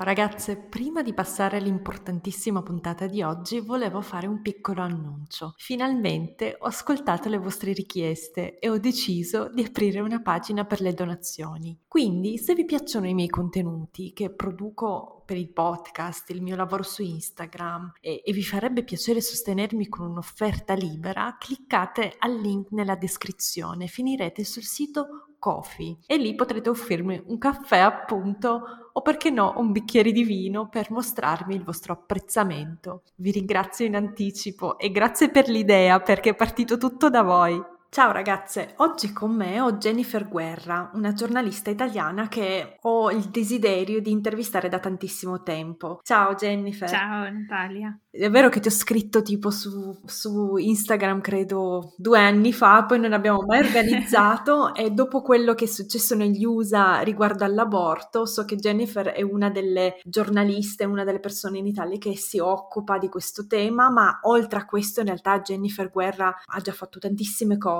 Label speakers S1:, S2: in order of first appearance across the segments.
S1: Ciao ragazze, prima di passare all'importantissima puntata di oggi volevo fare un piccolo annuncio. Finalmente ho ascoltato le vostre richieste e ho deciso di aprire una pagina per le donazioni. Quindi se vi piacciono i miei contenuti che produco per il podcast, il mio lavoro su Instagram e, e vi farebbe piacere sostenermi con un'offerta libera, cliccate al link nella descrizione, finirete sul sito Coffee e lì potrete offrirmi un caffè appunto o perché no un bicchiere di vino per mostrarmi il vostro apprezzamento. Vi ringrazio in anticipo e grazie per l'idea perché è partito tutto da voi. Ciao ragazze, oggi con me ho Jennifer Guerra, una giornalista italiana che ho il desiderio di intervistare da tantissimo tempo. Ciao Jennifer.
S2: Ciao Natalia.
S1: È vero che ti ho scritto tipo su, su, Instagram, credo due anni fa, poi non abbiamo mai organizzato e dopo quello che è successo negli USA riguardo all'aborto, so che Jennifer è una delle giornaliste, una delle persone in Italia che si occupa di questo tema, ma oltre a questo in realtà Jennifer Guerra ha già fatto tantissime cose,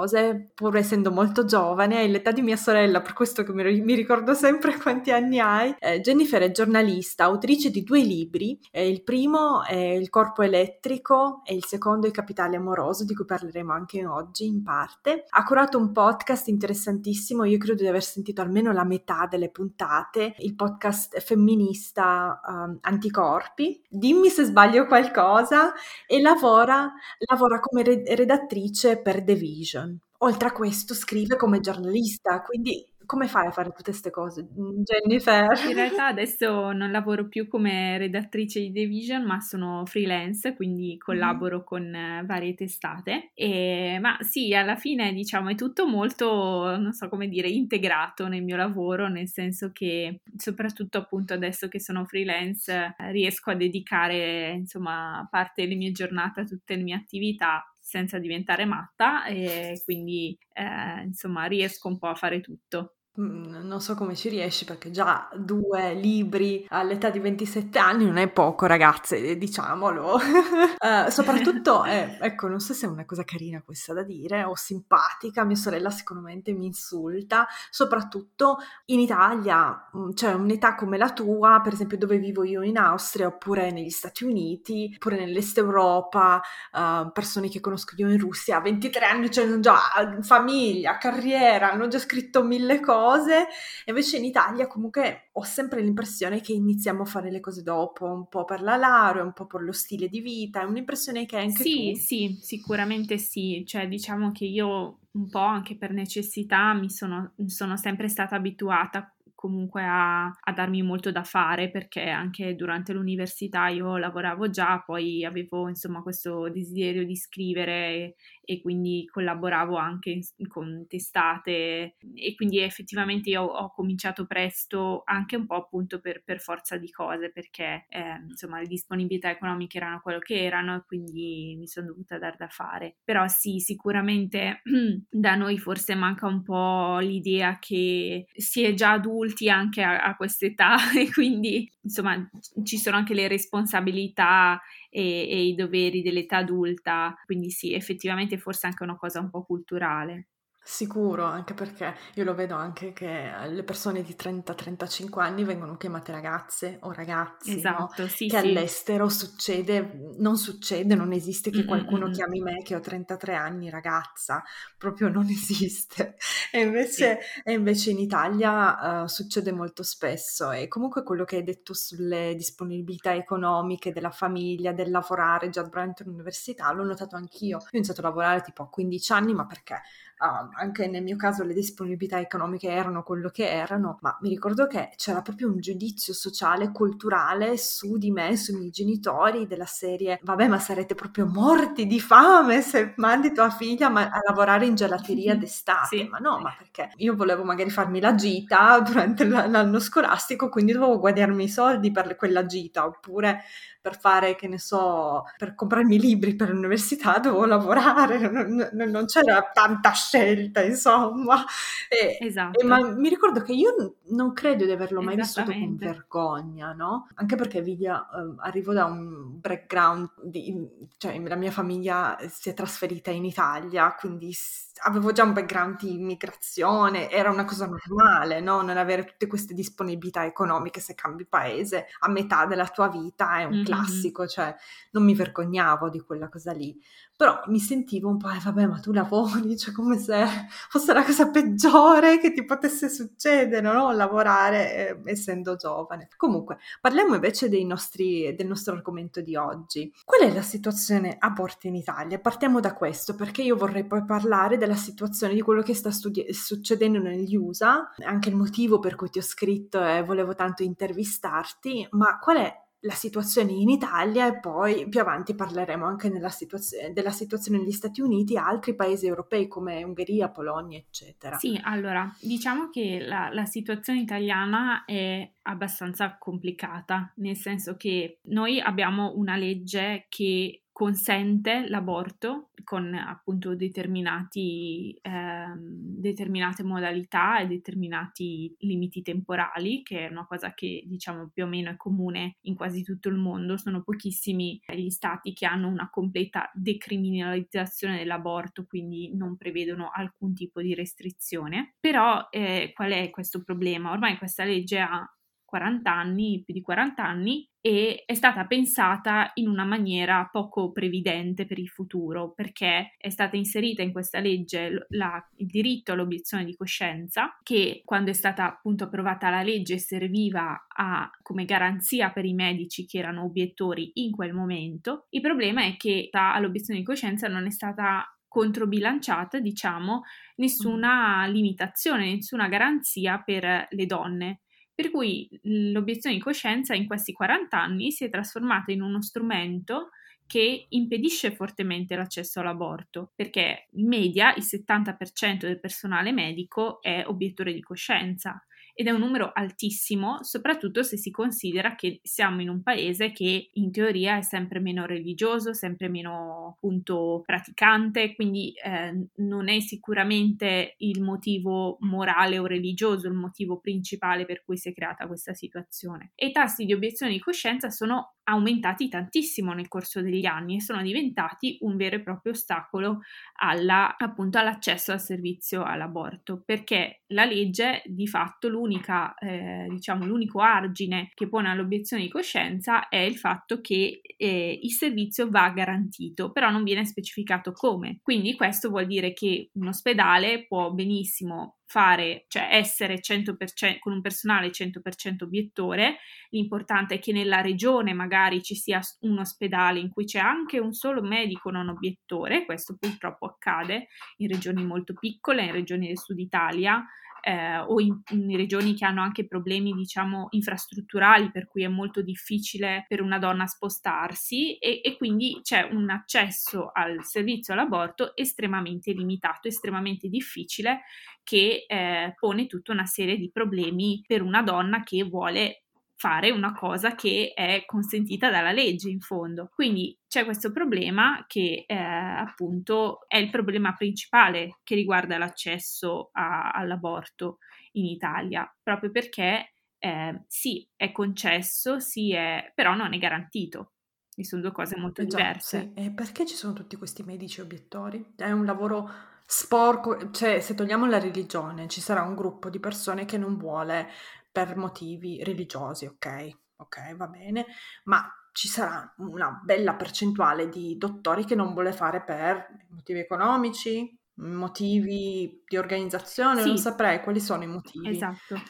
S1: pur essendo molto giovane, è l'età di mia sorella, per questo che mi, mi ricordo sempre quanti anni hai. Eh, Jennifer è giornalista, autrice di due libri, eh, il primo è il corpo elettrico e il secondo è capitale amoroso, di cui parleremo anche oggi in parte. Ha curato un podcast interessantissimo, io credo di aver sentito almeno la metà delle puntate, il podcast femminista um, Anticorpi. Dimmi se sbaglio qualcosa e lavora, lavora come redattrice per The Vision. Oltre a questo scrive come giornalista, quindi come fai a fare tutte queste cose, mm, Jennifer?
S2: In realtà adesso non lavoro più come redattrice di The Vision, ma sono freelance, quindi collaboro mm. con eh, varie testate. E, ma sì, alla fine diciamo è tutto molto, non so come dire, integrato nel mio lavoro, nel senso che soprattutto appunto adesso che sono freelance riesco a dedicare insomma parte delle mie giornate a tutte le mie attività senza diventare matta e quindi eh, insomma riesco un po' a fare tutto.
S1: Mhmm, non so come ci riesci perché già due libri all'età di 27 anni non è poco ragazze, diciamolo. uh, soprattutto, eh, ecco, non so se è una cosa carina questa da dire o simpatica, mia sorella sicuramente mi insulta, soprattutto in Italia, cioè un'età come la tua, per esempio dove vivo io in Austria oppure negli Stati Uniti, oppure nell'Est Europa, uh, persone che conosco io in Russia, a 23 anni cioè hanno già famiglia, carriera, hanno già scritto mille cose cose, invece in Italia comunque ho sempre l'impressione che iniziamo a fare le cose dopo, un po' per la laurea, un po' per lo stile di vita, è un'impressione che anche
S2: sì,
S1: tu...
S2: Sì, sicuramente sì, cioè diciamo che io un po' anche per necessità mi sono, sono sempre stata abituata comunque a, a, darmi molto da fare perché anche durante l'università io lavoravo già, poi avevo insomma questo desiderio di scrivere e quindi collaboravo anche con testate e quindi effettivamente io ho cominciato presto anche un po' appunto per, per forza di cose perché eh, insomma le disponibilità economiche erano quello che erano e quindi mi sono dovuta dar da fare. Però sì sicuramente da noi forse manca un po' l'idea che si è già adulti anche a, a quest'età e quindi insomma ci sono anche le responsabilità e, e i doveri dell'età adulta, quindi sì, effettivamente forse anche una cosa un po' culturale.
S1: Sicuro, anche perché io lo vedo anche che le persone di 30-35 anni vengono chiamate ragazze o ragazzi,
S2: esatto,
S1: no?
S2: sì,
S1: che
S2: sì.
S1: all'estero succede, non succede, non esiste che qualcuno mm-hmm. chiami me che ho 33 anni ragazza, proprio non esiste. E invece, sì. e invece in Italia uh, succede molto spesso e comunque quello che hai detto sulle disponibilità economiche della famiglia, del lavorare già durante l'università, l'ho notato anch'io. Io ho iniziato a lavorare tipo a 15 anni, ma perché uh, anche nel mio caso le disponibilità economiche erano quello che erano, ma mi ricordo che c'era proprio un giudizio sociale, culturale su di me, sui miei genitori della serie, vabbè ma sarete proprio morti di fame se mandi tua figlia a lavorare in gelateria d'estate, sì. ma no, ma perché io volevo magari farmi la gita durante l'anno scolastico, quindi dovevo guadagnarmi i soldi per quella gita, oppure per fare, che ne so, per comprarmi libri per l'università dovevo lavorare, non, non c'era tanta scelta, insomma. E, esatto. E, ma mi ricordo che io non credo di averlo mai vissuto con vergogna, no? Anche perché Viglia, eh, arrivo da un background, di, cioè la mia famiglia si è trasferita in Italia, quindi avevo già un background di immigrazione, era una cosa normale, no? Non avere tutte queste disponibilità economiche se cambi paese a metà della tua vita è un mm-hmm. Classico, cioè non mi vergognavo di quella cosa lì però mi sentivo un po', eh, vabbè, ma tu lavori, cioè come se fosse la cosa peggiore che ti potesse succedere, no? Lavorare eh, essendo giovane. Comunque, parliamo invece nostri, del nostro argomento di oggi. Qual è la situazione aborti in Italia? Partiamo da questo, perché io vorrei poi parlare della situazione di quello che sta studi- succedendo negli USA, anche il motivo per cui ti ho scritto e volevo tanto intervistarti, ma qual è la situazione in Italia e poi più avanti parleremo anche situazio- della situazione negli Stati Uniti e altri paesi europei come Ungheria, Polonia, eccetera.
S2: Sì, allora, diciamo che la, la situazione italiana è abbastanza complicata, nel senso che noi abbiamo una legge che consente l'aborto con appunto determinati, eh, determinate modalità e determinati limiti temporali, che è una cosa che diciamo più o meno è comune in quasi tutto il mondo. Sono pochissimi gli stati che hanno una completa decriminalizzazione dell'aborto, quindi non prevedono alcun tipo di restrizione. Però eh, qual è questo problema? Ormai questa legge ha 40 anni, più di 40 anni, e è stata pensata in una maniera poco previdente per il futuro, perché è stata inserita in questa legge la, il diritto all'obiezione di coscienza, che quando è stata appunto approvata la legge serviva a, come garanzia per i medici che erano obiettori in quel momento. Il problema è che all'obiezione di coscienza non è stata controbilanciata, diciamo, nessuna limitazione, nessuna garanzia per le donne. Per cui l'obiezione di coscienza in questi 40 anni si è trasformata in uno strumento che impedisce fortemente l'accesso all'aborto, perché in media il 70% del personale medico è obiettore di coscienza ed è un numero altissimo, soprattutto se si considera che siamo in un paese che in teoria è sempre meno religioso, sempre meno appunto praticante, quindi eh, non è sicuramente il motivo morale o religioso il motivo principale per cui si è creata questa situazione. E i tassi di obiezione di coscienza sono aumentati tantissimo nel corso degli anni e sono diventati un vero e proprio ostacolo alla, appunto, all'accesso al servizio all'aborto, perché la legge di fatto l'unica, eh, diciamo, l'unico argine che pone all'obiezione di coscienza è il fatto che eh, il servizio va garantito, però non viene specificato come. Quindi questo vuol dire che un ospedale può benissimo fare, cioè essere 100% con un personale 100% obiettore, l'importante è che nella regione magari ci sia un ospedale in cui c'è anche un solo medico non obiettore, questo purtroppo accade in regioni molto piccole, in regioni del sud Italia, eh, o in, in, regioni che hanno anche problemi, diciamo, infrastrutturali, per cui è molto difficile per una donna spostarsi e, e quindi c'è un accesso al servizio all'aborto estremamente limitato, estremamente difficile, che eh, pone tutta una serie di problemi per una donna che vuole fare una cosa che è consentita dalla legge in fondo. Quindi c'è questo problema che eh, appunto è il problema principale che riguarda l'accesso a, all'aborto in Italia, proprio perché eh, sì, è concesso, sì, è, però non è garantito. E sono due cose molto Già, diverse.
S1: Sì. E perché ci sono tutti questi medici obiettori? È un lavoro sporco, cioè se togliamo la religione ci sarà un gruppo di persone che non vuole per motivi religiosi, ok? Ok, va bene, ma ci sarà una bella percentuale di dottori che non vuole fare per motivi economici, motivi di organizzazione, sì. non saprei quali sono i motivi.
S2: Esatto.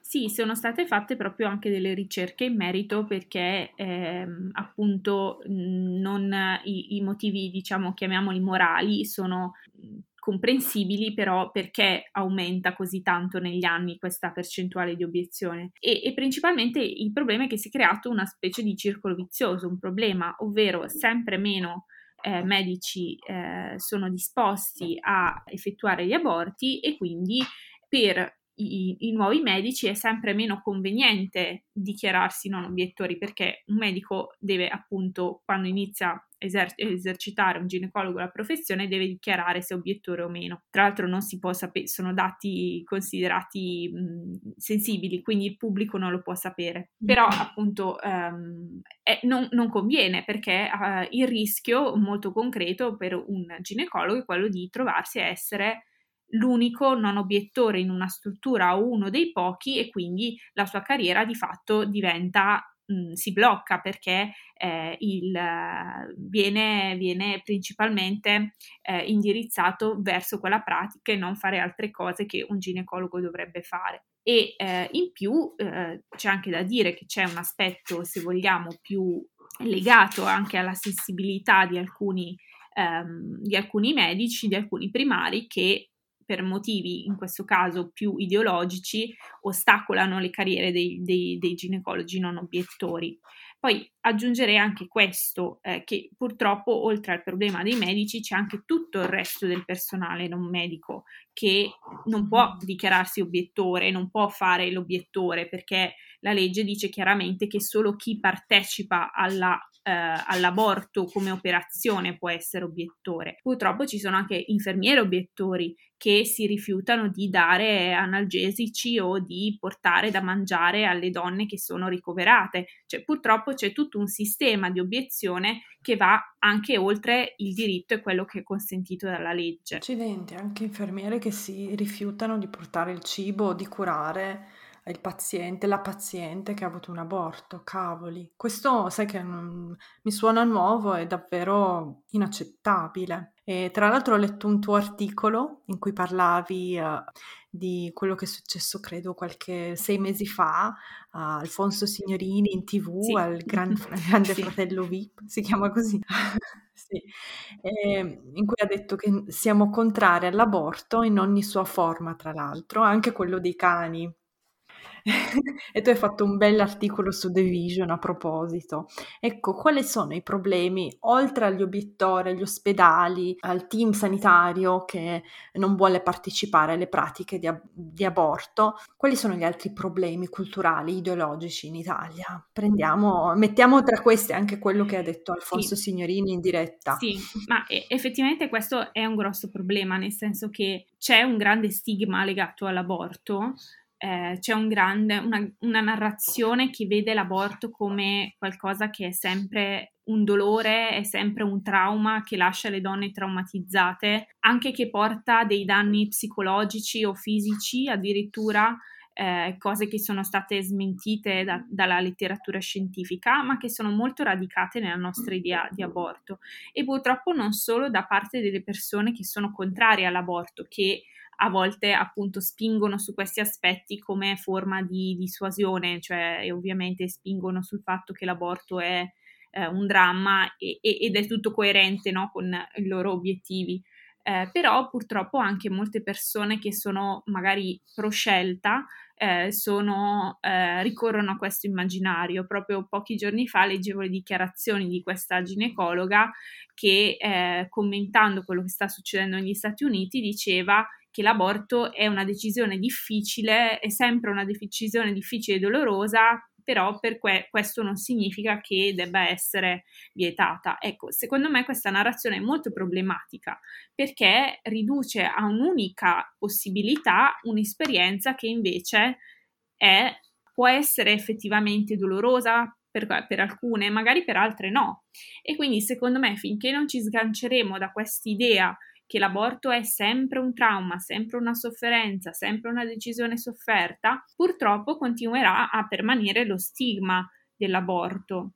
S2: Sì, sono state fatte proprio anche delle ricerche in merito perché ehm, appunto non i, i motivi, diciamo, chiamiamoli morali, sono comprensibili, però perché aumenta così tanto negli anni questa percentuale di obiezione? E, e principalmente il problema è che si è creato una specie di circolo vizioso, un problema, ovvero sempre meno eh, medici eh, sono disposti a effettuare gli aborti e quindi per i, i, nuovi medici è sempre meno conveniente dichiararsi non obiettori perché un medico deve appunto quando inizia a eser- esercitare un ginecologo la professione deve dichiarare se è obiettore o meno. Tra l'altro non si può sapere, sono dati considerati mh, sensibili, quindi il pubblico non lo può sapere. Però appunto um, è, non, non, conviene perché uh, il rischio molto concreto per un ginecologo è quello di trovarsi a essere l'unico non obiettore in una struttura o uno dei pochi e quindi la sua carriera di fatto diventa mh, si blocca perché eh, il, viene, viene, principalmente eh, indirizzato verso quella pratica e non fare altre cose che un ginecologo dovrebbe fare. E eh, in più eh, c'è anche da dire che c'è un aspetto, se vogliamo, più legato anche alla sensibilità di alcuni, ehm, di alcuni medici, di alcuni primari che per motivi in questo caso più ideologici ostacolano le carriere dei, dei, dei ginecologi non obiettori. Poi aggiungerei anche questo, eh, che purtroppo oltre al problema dei medici c'è anche tutto il resto del personale non medico che non può dichiararsi obiettore, non può fare l'obiettore perché la legge dice chiaramente che solo chi partecipa alla all'aborto come operazione può essere obiettore. Purtroppo ci sono anche infermieri obiettori che si rifiutano di dare analgesici o di portare da mangiare alle donne che sono ricoverate. Cioè, purtroppo c'è tutto un sistema di obiezione che va anche oltre il diritto e quello che è consentito dalla legge.
S1: Accidenti, anche infermiere che si rifiutano di portare il cibo, di curare il paziente, la paziente che ha avuto un aborto, cavoli. Questo, sai che non, mi suona nuovo, è davvero inaccettabile. E tra l'altro ho letto un tuo articolo in cui parlavi uh, di quello che è successo, credo, qualche sei mesi fa a Alfonso Signorini in tv, sì. al Gran, Grande sì. Fratello VIP, si chiama così. sì. E, in cui ha detto che siamo contrari all'aborto in ogni sua forma, tra l'altro, anche quello dei cani. e tu hai fatto un bell'articolo su The Vision a proposito. Ecco, quali sono i problemi, oltre agli obiettori, agli ospedali, al team sanitario che non vuole partecipare alle pratiche di, ab- di aborto, quali sono gli altri problemi culturali, ideologici in Italia? Prendiamo, mettiamo tra questi anche quello che ha detto Alfonso sì. Signorini in diretta.
S2: Sì, ma effettivamente questo è un grosso problema, nel senso che c'è un grande stigma legato all'aborto eh, c'è un grande, una, una, narrazione che vede l'aborto come qualcosa che è sempre un dolore, è sempre un trauma che lascia le donne traumatizzate, anche che porta dei danni psicologici o fisici, addirittura eh, cose che sono state smentite da, dalla letteratura scientifica, ma che sono molto radicate nella nostra idea di aborto. E purtroppo non solo da parte delle persone che sono contrarie all'aborto, che a volte appunto spingono su questi aspetti come forma di dissuasione, cioè e ovviamente spingono sul fatto che l'aborto è eh, un dramma e, e, ed è tutto coerente no, con i loro obiettivi. Eh, però purtroppo anche molte persone che sono magari pro scelta eh, sono, eh, ricorrono a questo immaginario. Proprio pochi giorni fa leggevo le dichiarazioni di questa ginecologa che eh, commentando quello che sta succedendo negli Stati Uniti diceva che l'aborto è una decisione difficile, è sempre una decisione difficile e dolorosa, però per que- questo non significa che debba essere vietata. Ecco, secondo me questa narrazione è molto problematica perché riduce a un'unica possibilità un'esperienza che invece è, può essere effettivamente dolorosa, per, per, alcune, magari per altre no. E quindi secondo me finché non ci sganceremo da quest'idea che l'aborto è sempre un trauma, sempre una sofferenza, sempre una decisione sofferta, purtroppo continuerà a permanere lo stigma dell'aborto.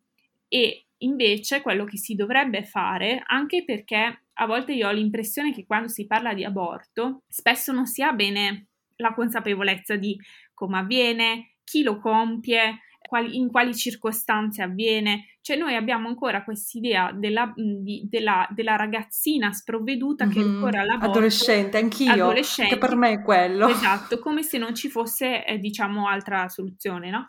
S2: E invece quello che si dovrebbe fare, anche perché a volte io ho l'impressione che quando si parla di aborto spesso non si ha bene la consapevolezza di come avviene, chi lo compie, quali, in quali circostanze avviene. Cioè noi abbiamo ancora quest'idea della, di, della, della ragazzina sprovveduta mm-hmm. che ancora lavora.
S1: Adolescente, anch'io, adolescente, che per me è quello.
S2: Esatto, come se non ci fosse, eh, diciamo, altra soluzione, no?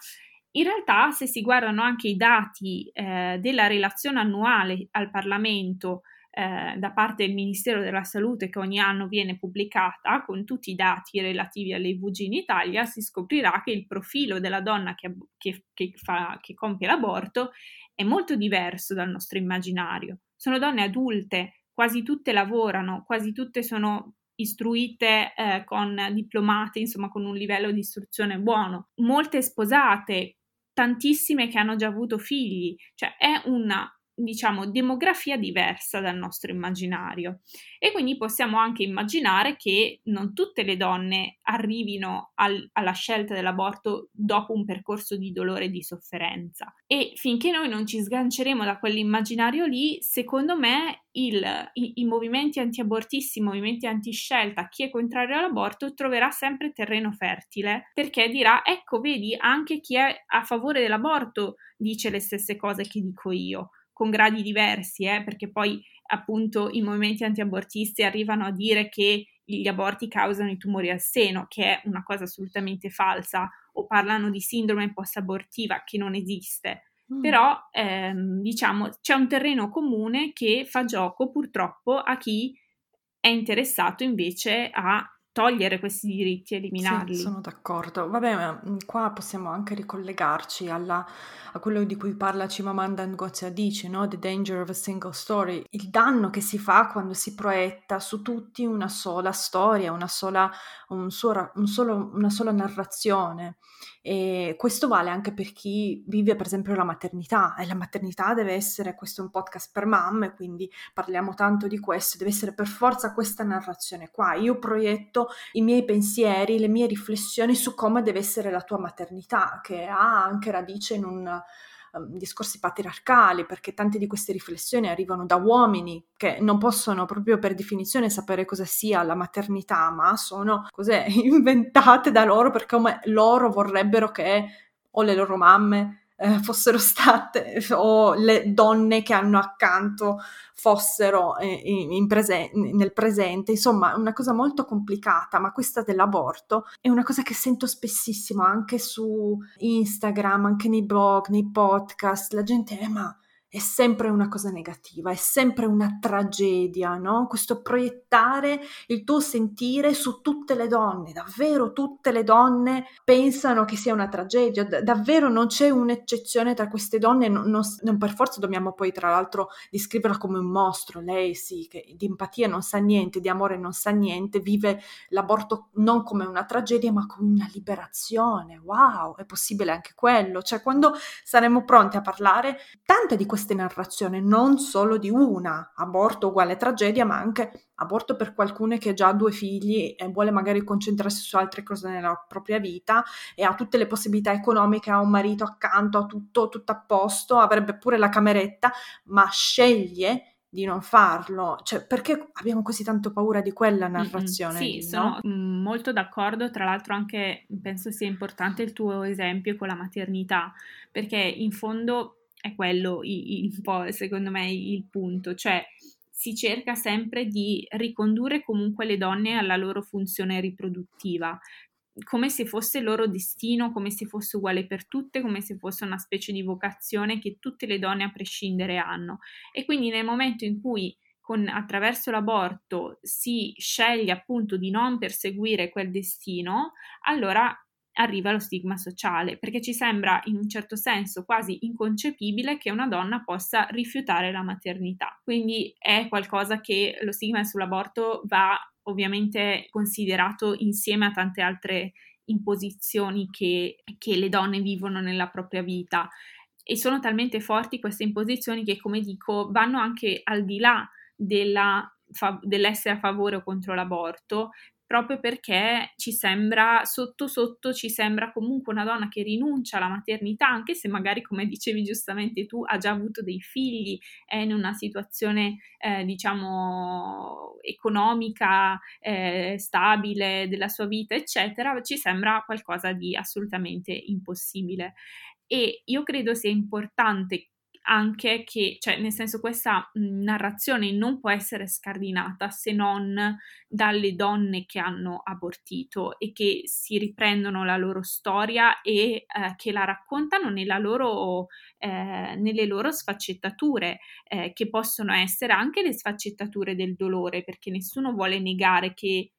S2: In realtà, se si guardano anche i dati eh, della relazione annuale al Parlamento eh, da parte del Ministero della Salute che ogni anno viene pubblicata con tutti i dati relativi alle IVG in Italia, si scoprirà che il profilo della donna che, che, che, fa, che compie l'aborto è molto diverso dal nostro immaginario. Sono donne adulte, quasi tutte lavorano, quasi tutte sono istruite eh, con diplomate, insomma con un livello di istruzione buono, molte sposate, tantissime che hanno già avuto figli, cioè è una diciamo, demografia diversa dal nostro immaginario. E quindi possiamo anche immaginare che non tutte le donne arrivino al, alla scelta dell'aborto dopo un percorso di dolore e di sofferenza. E finché noi non ci sganceremo da quell'immaginario lì, secondo me il, i, i, movimenti antiabortisti, i movimenti antiscelta, chi è contrario all'aborto troverà sempre terreno fertile perché dirà ecco vedi anche chi è a favore dell'aborto dice le stesse cose che dico io con gradi diversi, eh, perché poi appunto i movimenti antiabortisti arrivano a dire che gli aborti causano i tumori al seno, che è una cosa assolutamente falsa, o parlano di sindrome post-abortiva che non esiste. Mm. Però ehm, diciamo c'è un terreno comune che fa gioco purtroppo a chi è interessato invece a togliere questi diritti, eliminarli.
S1: Sì, sono d'accordo. Vabbè, ma mm, qua possiamo anche ricollegarci alla, a quello di cui parla Chimamanda Ngozi Adichie, no? The danger of a single story. Il danno che si fa quando si proietta su tutti una sola storia, una sola, un suo, un solo, una sola narrazione. E questo vale anche per chi vive per esempio la maternità e la maternità deve essere, questo è un podcast per mamme, quindi parliamo tanto di questo, deve essere per forza questa narrazione qua. Io proietto i miei pensieri, le mie riflessioni su come deve essere la tua maternità, che ha anche radice in un um, discorsi patriarcali, perché tante di queste riflessioni arrivano da uomini che non possono proprio per definizione sapere cosa sia la maternità, ma sono cose inventate da loro perché come loro vorrebbero che o le loro mamme eh, fossero state o le donne che hanno accanto fossero eh, in prese- nel presente, insomma una cosa molto complicata, ma questa dell'aborto è una cosa che sento spessissimo anche su Instagram, anche nei blog, nei podcast, la gente, eh, ma è sempre una cosa negativa, è sempre una tragedia, no? Questo proiettare il tuo sentire su tutte le donne, davvero tutte le donne pensano che sia una tragedia, D- davvero non c'è un'eccezione tra queste donne, non, non, non, per forza dobbiamo poi tra l'altro descriverla come un mostro, lei sì, che di empatia non sa niente, di amore non sa niente, vive l'aborto non come una tragedia ma come una liberazione, wow, è possibile anche quello, cioè quando saremo pronti a parlare, tante di queste queste narrazioni, non solo di una, aborto uguale tragedia, ma anche aborto per qualcuno che ha già due figli e vuole magari concentrarsi su altre cose nella propria vita e ha tutte le possibilità economiche, ha un marito accanto, ha tutto, tutto a posto, avrebbe pure la cameretta, ma sceglie di non farlo? Cioè, perché abbiamo così tanto paura di quella narrazione?
S2: Mm-hmm. Sì,
S1: lì,
S2: sono no? molto d'accordo. Tra l'altro, anche penso sia importante il tuo esempio con la maternità, perché in fondo è quello un po' secondo me il punto, cioè si cerca sempre di ricondurre comunque le donne alla loro funzione riproduttiva, come se fosse il loro destino, come se fosse uguale per tutte, come se fosse una specie di vocazione che tutte le donne a prescindere hanno. E quindi nel momento in cui con, attraverso l'aborto si sceglie appunto di non perseguire quel destino, allora arriva lo stigma sociale, perché ci sembra in un certo senso quasi inconcepibile che una donna possa rifiutare la maternità. Quindi è qualcosa che lo stigma sull'aborto va ovviamente considerato insieme a tante altre imposizioni che, che le donne vivono nella propria vita. E sono talmente forti queste imposizioni che, come dico, vanno anche al di là della, dell'essere a favore o contro l'aborto, proprio perché ci sembra, sotto sotto ci sembra comunque una donna che rinuncia alla maternità, anche se magari, come dicevi giustamente tu, ha già avuto dei figli, è in una situazione, eh, diciamo, economica eh, stabile della sua vita, eccetera, ci sembra qualcosa di assolutamente impossibile. E io credo sia importante anche che, cioè, nel senso, questa narrazione non può essere scardinata se non dalle donne che hanno abortito e che si riprendono la loro storia e eh, che la raccontano loro, eh, nelle loro sfaccettature, eh, che possono essere anche le sfaccettature del dolore, perché nessuno vuole negare che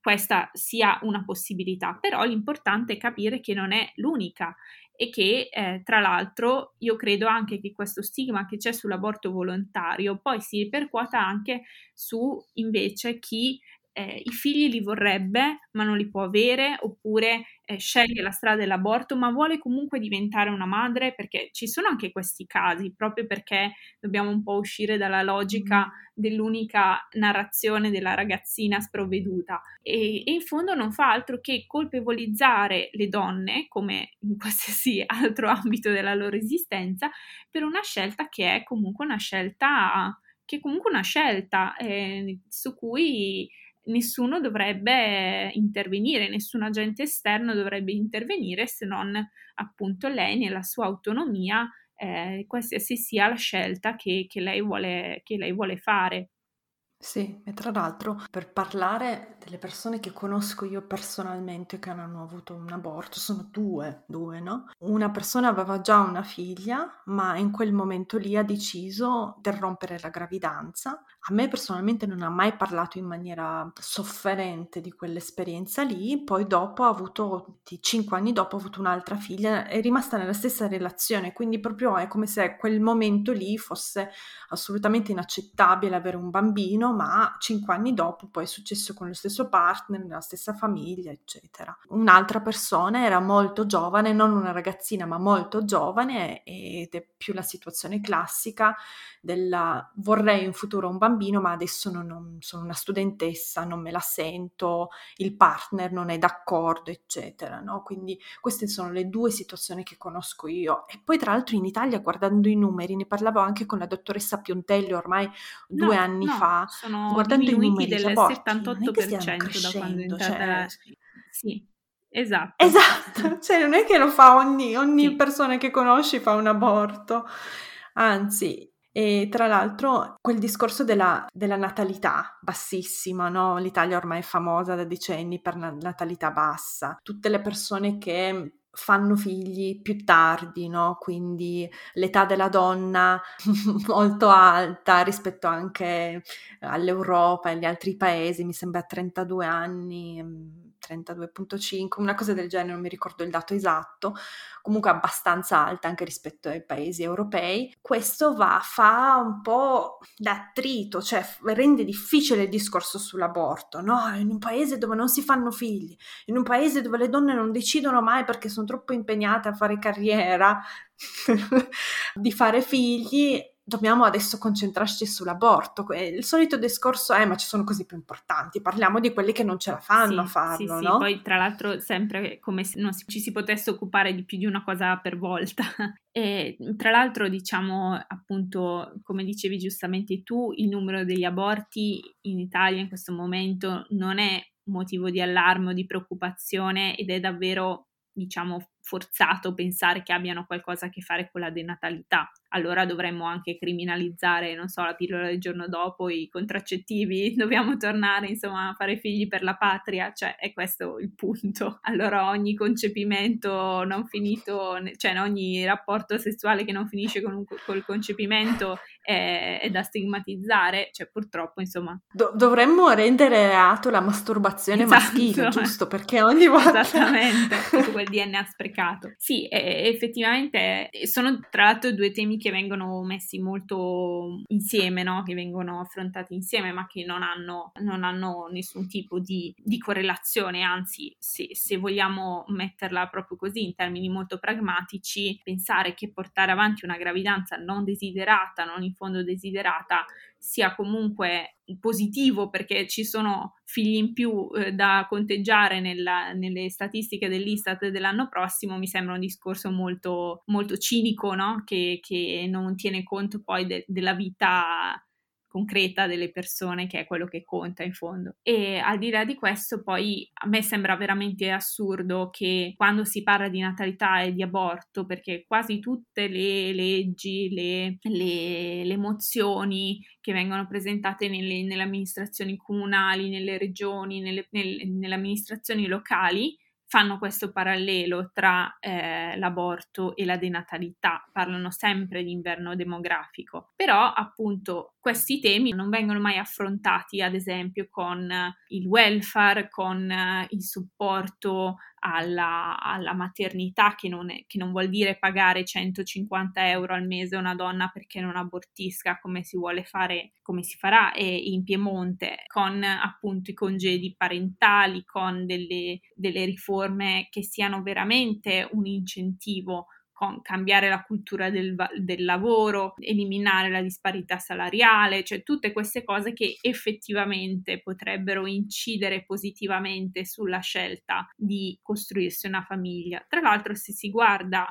S2: questa sia una possibilità, però l'importante è capire che non è l'unica e che eh, tra l'altro io credo anche che questo stigma che c'è sull'aborto volontario poi si ripercuota anche su invece chi eh, i figli li vorrebbe ma non li può avere oppure eh, sceglie la strada dell'aborto ma vuole comunque diventare una madre perché ci sono anche questi casi proprio perché dobbiamo un po' uscire dalla logica mm. dell'unica narrazione della ragazzina sprovveduta e, e in fondo non fa altro che colpevolizzare le donne come in qualsiasi altro ambito della loro esistenza per una scelta che è comunque una scelta che è comunque una scelta eh, su cui nessuno dovrebbe intervenire, nessun agente esterno dovrebbe intervenire se non appunto lei nella sua autonomia, eh, qualsiasi sia la scelta che, che, lei vuole, che lei vuole fare.
S1: Sì, e tra l'altro per parlare delle persone che conosco io personalmente che hanno avuto un aborto, sono due, due, no? Una persona aveva già una figlia, ma in quel momento lì ha deciso di interrompere la gravidanza. A me personalmente non ha mai parlato in maniera sofferente di quell'esperienza lì, poi dopo ha avuto, cinque anni dopo, ha avuto un'altra figlia, è rimasta nella stessa relazione, quindi proprio è come se quel momento lì fosse assolutamente inaccettabile avere un bambino ma cinque anni dopo poi è successo con lo stesso partner, nella stessa famiglia, eccetera. Un'altra persona era molto giovane, non una ragazzina, ma molto giovane ed è più la situazione classica della vorrei in futuro un bambino, ma adesso non, non sono una studentessa, non me la sento, il partner non è d'accordo, eccetera. No? Quindi queste sono le due situazioni che conosco io. E poi tra l'altro in Italia, guardando i numeri, ne parlavo anche con la dottoressa Piontelli ormai due
S2: no,
S1: anni
S2: no,
S1: fa,
S2: sono guardando i numeri del aborti, 78% da quando è entrata cioè... Sì, esatto.
S1: Esatto, cioè non è che lo fa ogni, ogni sì. persona che conosci fa un aborto, anzi e tra l'altro quel discorso della, della natalità bassissima, no? L'Italia ormai è famosa da decenni per la natalità bassa. Tutte le persone che fanno figli più tardi, no? Quindi l'età della donna molto alta rispetto anche all'Europa e agli altri paesi, mi sembra 32 anni 32.5, una cosa del genere, non mi ricordo il dato esatto, comunque abbastanza alta anche rispetto ai paesi europei. Questo va, fa un po' d'attrito, cioè rende difficile il discorso sull'aborto, no? In un paese dove non si fanno figli, in un paese dove le donne non decidono mai perché sono troppo impegnate a fare carriera, di fare figli, dobbiamo adesso concentrarci sull'aborto. Il solito discorso è: ma ci sono cose più importanti, parliamo di quelli che non ce la fanno sì, a farlo.
S2: Sì,
S1: no?
S2: sì, poi tra l'altro, sempre come se non ci si potesse occupare di più di una cosa per volta. E tra l'altro, diciamo appunto, come dicevi giustamente tu, il numero degli aborti in Italia in questo momento non è motivo di allarme o di preoccupazione ed è davvero diciamo forzato pensare che abbiano qualcosa a che fare con la denatalità. Allora dovremmo anche criminalizzare, non so, la pillola del giorno dopo, i contraccettivi, dobbiamo tornare insomma a fare figli per la patria, cioè è questo il punto. Allora ogni concepimento non finito, cioè ogni rapporto sessuale che non finisce con un, col concepimento è, è, da stigmatizzare, cioè purtroppo insomma...
S1: Do- dovremmo rendere reato la masturbazione esatto. maschile, giusto? Perché ogni volta...
S2: Esattamente, tutto quel DNA sprecato. Sì, effettivamente sono tra l'altro due temi che vengono messi molto insieme, no? che vengono affrontati insieme, ma che non hanno, non hanno nessun tipo di, di correlazione, anzi, se, se vogliamo metterla proprio così in termini molto pragmatici, pensare che portare avanti una gravidanza non desiderata, non in fondo desiderata sia comunque positivo perché ci sono figli in più eh, da conteggiare nella, nelle statistiche dell'Istat dell'anno prossimo, mi sembra un discorso molto, molto cinico, no? che, che, non tiene conto poi de- della vita concreta delle persone, che è quello che conta in fondo. E al di là di questo, poi a me sembra veramente assurdo che quando si parla di natalità e di aborto, perché quasi tutte le leggi, le, le, le mozioni che vengono presentate nelle, nelle amministrazioni comunali, nelle regioni, nelle, nelle, amministrazioni locali, fanno questo parallelo tra eh, l'aborto e la denatalità, parlano sempre di inverno demografico, però appunto questi temi non vengono mai affrontati ad esempio con il welfare, con il supporto alla, alla maternità, che non, è, che non, vuol dire pagare 150 euro al mese a una donna perché non abortisca come si vuole fare, come si farà in Piemonte, con appunto i congedi parentali, con delle, delle riforme che siano veramente un incentivo con cambiare la cultura del, del, lavoro, eliminare la disparità salariale, cioè tutte queste cose che effettivamente potrebbero incidere positivamente sulla scelta di costruirsi una famiglia. Tra l'altro, se si guarda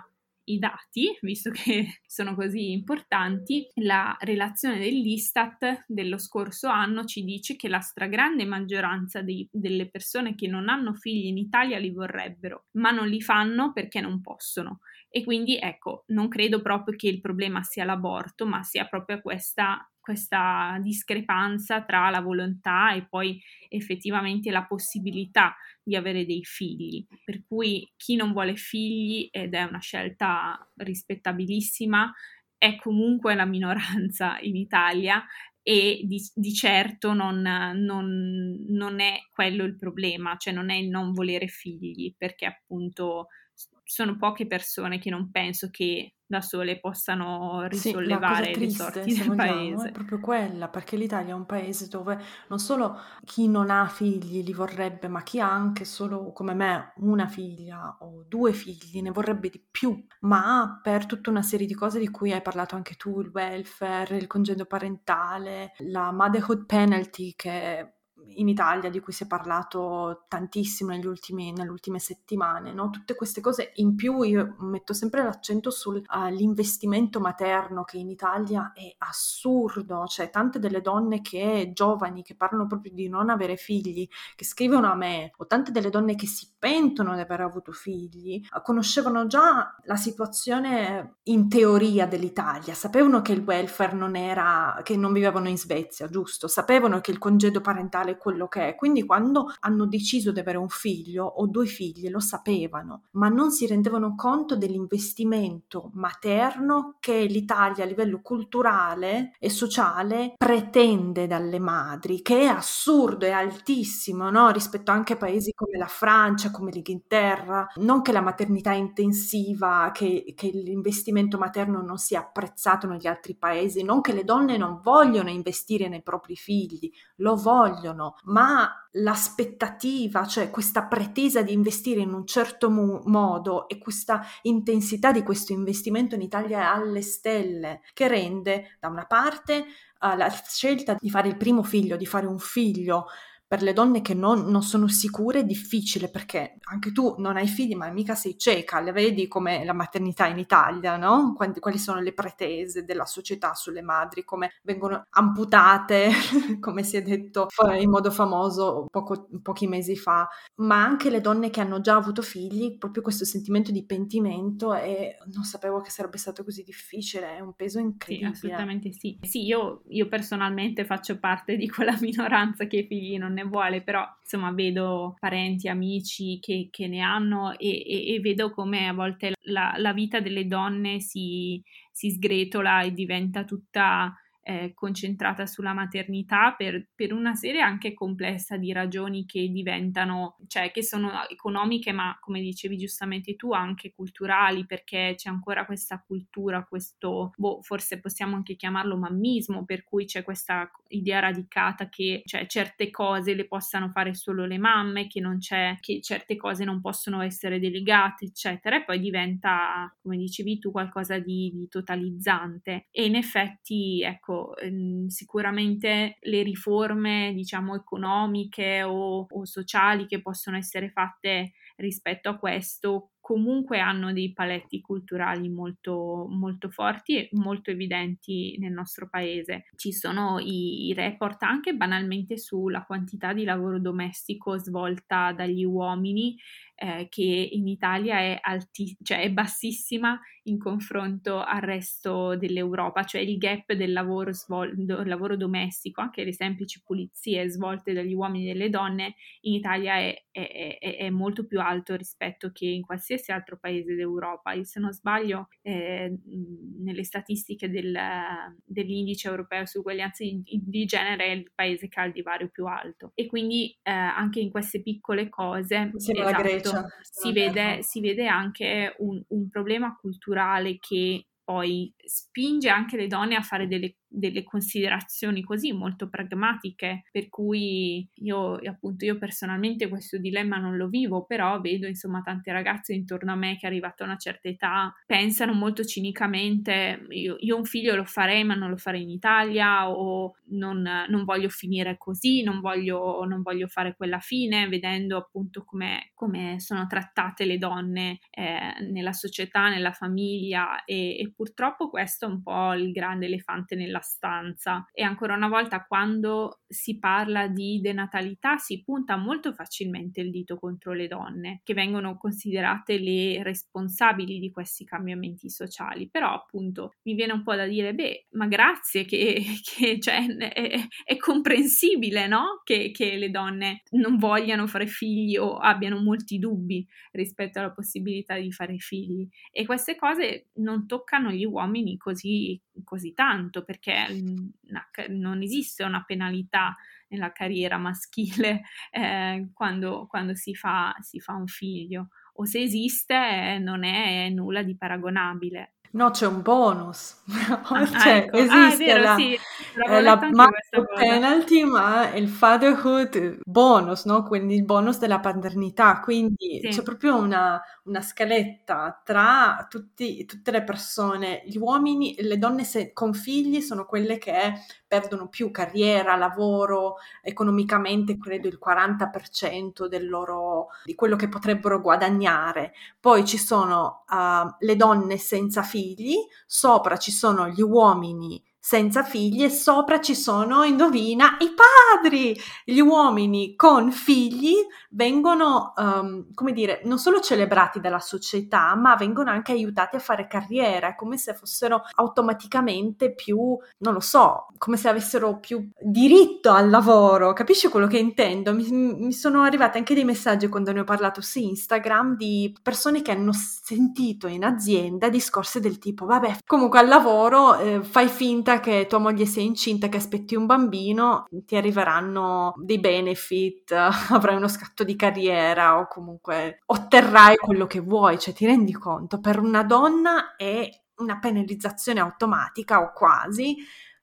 S2: i dati, visto che sono così importanti, la relazione dell'Istat dello scorso anno ci dice che la stragrande maggioranza dei, delle persone che non hanno figli in Italia li vorrebbero, ma non li fanno perché non possono. E quindi ecco, non credo proprio che il problema sia l'aborto, ma sia proprio questa, questa discrepanza tra la volontà e poi effettivamente la possibilità di avere dei figli. Per cui chi non vuole figli, ed è una scelta rispettabilissima, è comunque la minoranza in Italia e di, di certo non, non, non, è quello il problema, cioè non è il non volere figli, perché appunto sono poche persone che non penso che da sole possano risollevare
S1: sì,
S2: le sorti del
S1: vogliamo,
S2: paese.
S1: È proprio quella, perché l'Italia è un paese dove non solo chi non ha figli li vorrebbe, ma chi ha anche solo come me una figlia o due figli ne vorrebbe di più, ma per tutta una serie di cose di cui hai parlato anche tu, il welfare, il congedo parentale, la motherhood penalty che in Italia di cui si è parlato tantissimo negli ultimi, nelle ultime settimane, no? tutte queste cose. In più io metto sempre l'accento sull'investimento uh, materno che in Italia è assurdo, cioè tante delle donne che giovani che parlano proprio di non avere figli, che scrivono a me, o tante delle donne che si pentono di aver avuto figli, uh, conoscevano già la situazione in teoria dell'Italia, sapevano che il welfare non era, che non vivevano in Svezia, giusto? Sapevano che il congedo parentale quello che è. Quindi quando hanno deciso di avere un figlio o due figli lo sapevano, ma non si rendevano conto dell'investimento materno che l'Italia a livello culturale e sociale pretende dalle madri, che è assurdo, è altissimo no? rispetto anche a paesi come la Francia, come l'Inghilterra. Non che la maternità intensiva, che, che l'investimento materno non sia apprezzato negli altri paesi, non che le donne non vogliono investire nei propri figli, lo vogliono ma l'aspettativa, cioè questa pretesa di investire in un certo mo- modo e questa intensità di questo investimento in Italia alle stelle, che rende da una parte uh, la scelta di fare il primo figlio, di fare un figlio per le donne che non, non, sono sicure è difficile perché anche tu non hai figli ma mica sei cieca, le vedi come la maternità in Italia, no? Quali, quali sono le pretese della società sulle madri, come vengono amputate, come si è detto in modo famoso poco, pochi mesi fa, ma anche le donne che hanno già avuto figli, proprio questo sentimento di pentimento e non sapevo che sarebbe stato così difficile, è un peso incredibile.
S2: Sì, assolutamente sì. Sì, io, io personalmente faccio parte di quella minoranza che i figli non ne vuole, però insomma vedo parenti, amici che, che ne hanno e, e, e, vedo come a volte la, la vita delle donne si, si, sgretola e diventa tutta eh, concentrata sulla maternità per, per, una serie anche complessa di ragioni che diventano, cioè che sono economiche, ma come dicevi giustamente tu, anche culturali, perché c'è ancora questa cultura, questo, boh, forse possiamo anche chiamarlo mammismo, per cui c'è questa idea radicata che cioè, certe cose le possano fare solo le mamme, che che certe cose non possono essere delegate, eccetera, e poi diventa, come dicevi tu, qualcosa di, di totalizzante. E in effetti, ecco, ehm, sicuramente le riforme, diciamo, economiche o, o sociali che possono essere fatte rispetto a questo comunque hanno dei paletti culturali molto, molto forti e molto evidenti nel nostro paese. Ci sono i, i report anche banalmente sulla quantità di lavoro domestico svolta dagli uomini eh, che in Italia è, alti- cioè è bassissima in confronto al resto dell'Europa, cioè il gap del lavoro, svol- do- lavoro domestico, anche le semplici pulizie svolte dagli uomini e dalle donne, in Italia è, è, è, molto più alto rispetto che in qualsiasi altro paese d'Europa. E se non sbaglio, eh, nelle statistiche del, dell'indice europeo su uguaglianza di, di, genere è il paese che ha il divario più alto. E quindi eh, anche in queste piccole cose esatto, si, vede, si, vede, anche un, un problema culturale che poi spinge anche le donne a fare delle delle considerazioni così molto pragmatiche, per cui io appunto io personalmente questo dilemma non lo vivo, però vedo insomma tante ragazze intorno a me che arrivate a una certa età pensano molto cinicamente io, io un figlio lo farei ma non lo farei in Italia o non, non voglio finire così, non voglio, non voglio, fare quella fine, vedendo appunto come, sono trattate le donne eh, nella società, nella famiglia e, e purtroppo questo è un po' il grande elefante nella della stanza. E ancora una volta quando si parla di denatalità si punta molto facilmente il dito contro le donne che vengono considerate le responsabili di questi cambiamenti sociali. Però appunto mi viene un po' da dire beh ma grazie che, che cioè, è, è, comprensibile no? che, che le donne non vogliano fare figli o abbiano molti dubbi rispetto alla possibilità di fare figli. E queste cose non toccano gli uomini così, così tanto perché perché non esiste una penalità nella carriera maschile eh, quando, quando si, fa, si, fa, un figlio o se esiste eh, non è nulla di paragonabile.
S1: No, c'è un bonus. Ah, cioè, ecco. esiste ah, vero, la, sì. eh, la penalty, ma il fatherhood bonus, no? Quindi il bonus della paternità. Quindi sì. c'è proprio una, una scaletta tra tutti, tutte le persone. Gli uomini, le donne se, con figli sono quelle che perdono più carriera, lavoro, economicamente credo il 40% del loro, di quello che potrebbero guadagnare. Poi ci sono uh, le donne senza figli, sopra ci sono gli uomini senza figli e sopra ci sono, indovina, i padri. Gli uomini con figli vengono, um, come dire, non solo celebrati dalla società, ma vengono anche aiutati a fare carriera, come se fossero automaticamente più, non lo so, come se avessero più diritto al lavoro. Capisci quello che intendo? Mi, mi sono arrivati anche dei messaggi quando ne ho parlato su Instagram di persone che hanno sentito in azienda discorsi del tipo, vabbè, comunque al lavoro eh, fai finta che tua moglie sia incinta, che aspetti un bambino, ti arriveranno dei benefit, avrai uno scatto di carriera o comunque otterrai quello che vuoi, cioè ti rendi conto, per una donna è una penalizzazione automatica o quasi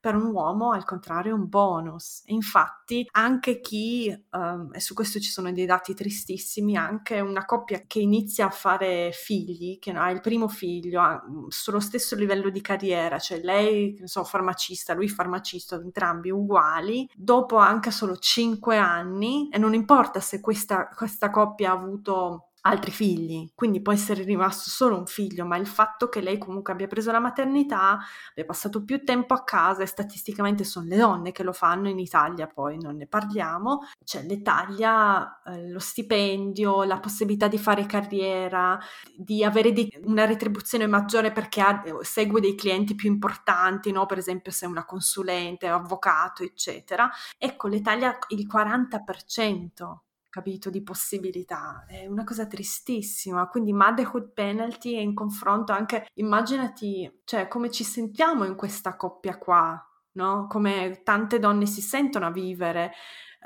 S1: per un uomo al contrario è un bonus. Infatti anche chi, um, e su questo ci sono dei dati tristissimi, anche una coppia che inizia a fare figli, che ha il primo figlio, ha, mm, sullo stesso livello di carriera, cioè lei, so, farmacista, lui farmacista, entrambi uguali, dopo anche solo 5 anni, e non importa se questa, questa coppia ha avuto altri figli, quindi può essere rimasto solo un figlio, ma il fatto che lei comunque abbia preso la maternità, abbia passato più tempo a casa e statisticamente sono le donne che lo fanno in Italia, poi non ne parliamo, cioè le taglia eh, lo stipendio, la possibilità di fare carriera, di avere di, una retribuzione maggiore perché ha, segue dei clienti più importanti, no? per esempio se è una consulente, avvocato, eccetera. Ecco, le taglia il 40% capito, di possibilità. È una cosa tristissima. Quindi motherhood penalty è in confronto anche, immaginati, cioè, come ci sentiamo in questa coppia qua. no? Come tante donne si sentono a vivere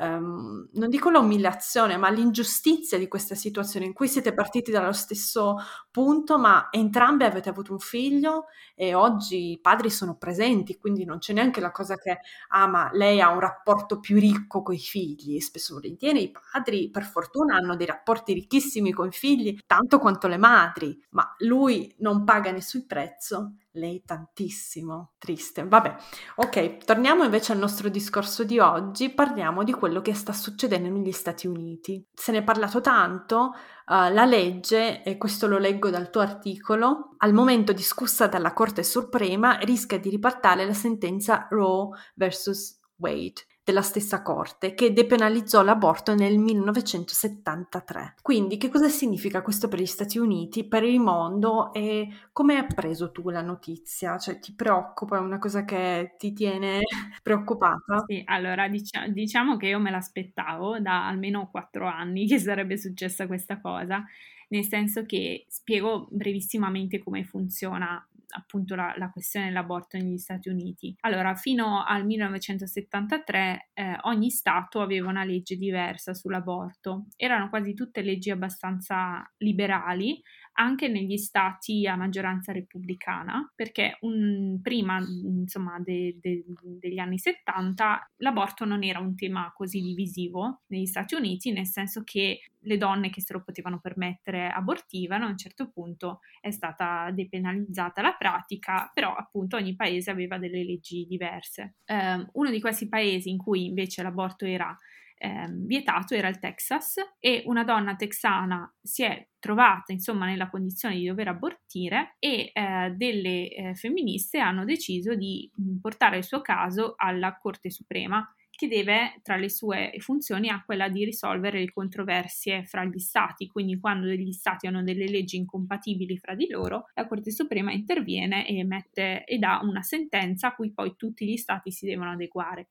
S1: um, non dico l'umiliazione, ma l'ingiustizia di questa situazione in cui siete partiti dallo stesso punto, ma entrambi avete avuto un figlio e oggi i padri sono presenti, quindi non c'è neanche la cosa che, ah, ma lei ha un rapporto più ricco con i figli. Spesso volentieri i padri, per fortuna, hanno dei rapporti ricchissimi con i figli, tanto quanto le madri, ma lui non paga nessun prezzo lei tantissimo. Triste. Vabbè, ok, torniamo invece al nostro discorso di oggi, parliamo di quello che sta succedendo negli Stati Uniti. Se ne è parlato tanto, uh, la legge, e questo lo leggo dal tuo articolo, al momento discussa dalla Corte Suprema rischia di ripartare la sentenza Roe vs. Wade della stessa Corte che depenalizzò l'aborto nel 1973. Quindi che cosa significa questo per gli Stati Uniti, per il mondo e come hai preso tu la notizia? Cioè ti preoccupa, è una cosa che ti tiene preoccupata?
S2: Sì, allora dicia- diciamo che io me l'aspettavo da almeno quattro anni che sarebbe successa questa cosa nel senso che spiego brevissimamente come funziona appunto la, la, questione dell'aborto negli Stati Uniti. Allora, fino al 1973 eh, ogni Stato aveva una legge diversa sull'aborto. Erano quasi tutte leggi abbastanza liberali, anche negli stati a maggioranza repubblicana, perché un, prima insomma, de, de, degli anni 70 l'aborto non era un tema così divisivo negli Stati Uniti, nel senso che le donne che se lo potevano permettere abortivano, a un certo punto è stata depenalizzata la pratica, però appunto ogni paese aveva delle leggi diverse. Um, uno di questi paesi in cui invece l'aborto era eh, vietato era il Texas e una donna texana si è trovata insomma nella condizione di dover abortire e eh, delle eh, femministe hanno deciso di mm, portare il suo caso alla Corte Suprema che deve, tra le sue funzioni, ha quella di risolvere le controversie fra gli stati, quindi quando degli stati hanno delle leggi incompatibili fra di loro, la Corte Suprema interviene e, mette, e dà una sentenza a cui poi tutti gli stati si devono adeguare.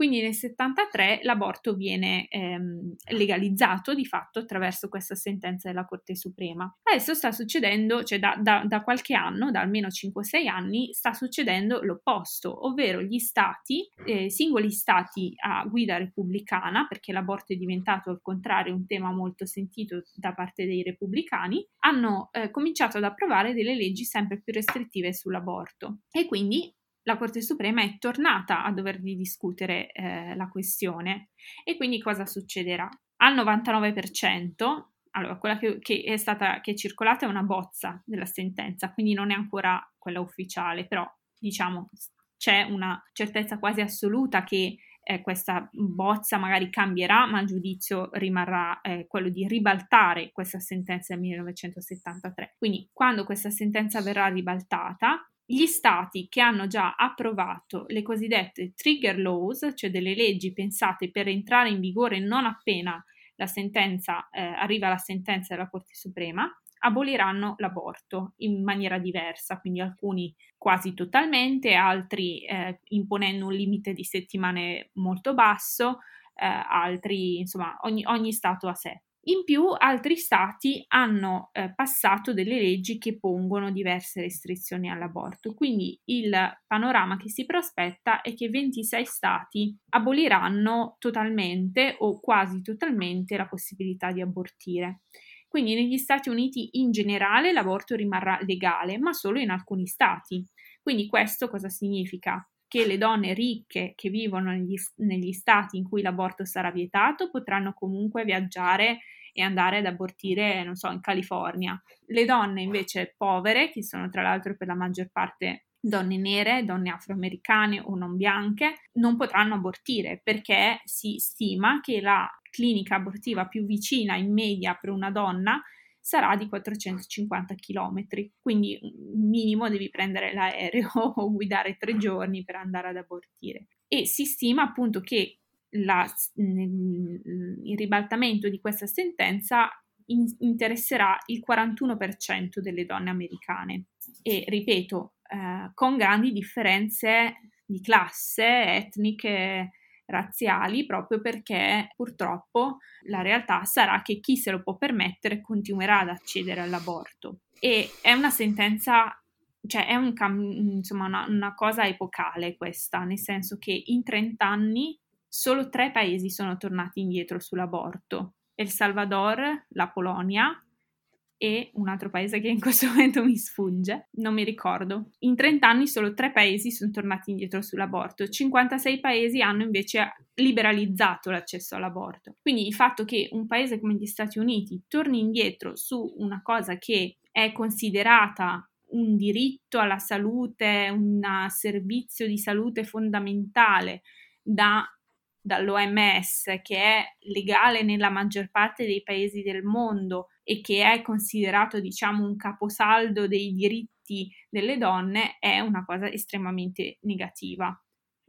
S2: Quindi nel 73 l'aborto viene ehm, legalizzato di fatto attraverso questa sentenza della Corte Suprema. Adesso sta succedendo, cioè da, da, da qualche anno, da almeno 5-6 anni, sta succedendo l'opposto, ovvero gli stati, eh, singoli stati a guida repubblicana, perché l'aborto è diventato al contrario un tema molto sentito da parte dei repubblicani, hanno eh, cominciato ad approvare delle leggi sempre più restrittive sull'aborto e quindi la Corte Suprema è tornata a dover discutere eh, la questione e quindi cosa succederà? Al 99%, allora quella che, che, è stata che è circolata è una bozza della sentenza, quindi non è ancora quella ufficiale, però diciamo c'è una certezza quasi assoluta che eh, questa bozza magari cambierà, ma il giudizio rimarrà eh, quello di ribaltare questa sentenza del 1973. Quindi quando questa sentenza verrà ribaltata, gli stati che hanno già approvato le cosiddette trigger laws, cioè delle leggi pensate per entrare in vigore non appena la sentenza, eh, arriva la sentenza della Corte Suprema, aboliranno l'aborto in maniera diversa, quindi alcuni quasi totalmente, altri eh, imponendo un limite di settimane molto basso, eh, altri, insomma, ogni, ogni Stato a sé. In più, altri stati hanno eh, passato delle leggi che pongono diverse restrizioni all'aborto, quindi il panorama che si prospetta è che 26 stati aboliranno totalmente o quasi totalmente la possibilità di abortire. Quindi negli Stati Uniti in generale l'aborto rimarrà legale, ma solo in alcuni stati. Quindi questo cosa significa? Che le donne ricche che vivono negli, negli stati in cui l'aborto sarà vietato potranno comunque viaggiare e andare ad abortire, non so, in California. Le donne invece povere, che sono tra l'altro per la maggior parte donne nere, donne afroamericane o non bianche, non potranno abortire perché si stima che la clinica abortiva più vicina in media per una donna sarà di 450 km, quindi minimo devi prendere l'aereo o guidare tre giorni per andare ad abortire. E si stima appunto che la, il ribaltamento di questa sentenza in, interesserà il 41% delle donne americane e ripeto, eh, con grandi differenze di classe, etniche, razziali proprio perché purtroppo la realtà sarà che chi se lo può permettere continuerà ad accedere all'aborto. E è una sentenza cioè è un insomma, una, una cosa epocale questa, nel senso che in 30 anni solo tre paesi sono tornati indietro sull'aborto. El Salvador, la Polonia e un altro paese che in questo momento mi sfugge, non mi ricordo. In 30 anni solo tre paesi sono tornati indietro sull'aborto, 56 paesi hanno invece liberalizzato l'accesso all'aborto. Quindi il fatto che un paese come gli Stati Uniti torni indietro su una cosa che è considerata un diritto alla salute, un servizio di salute fondamentale da dall'OMS, che è legale nella maggior parte dei paesi del mondo e che è considerato, diciamo, un caposaldo dei diritti delle donne, è una cosa estremamente negativa.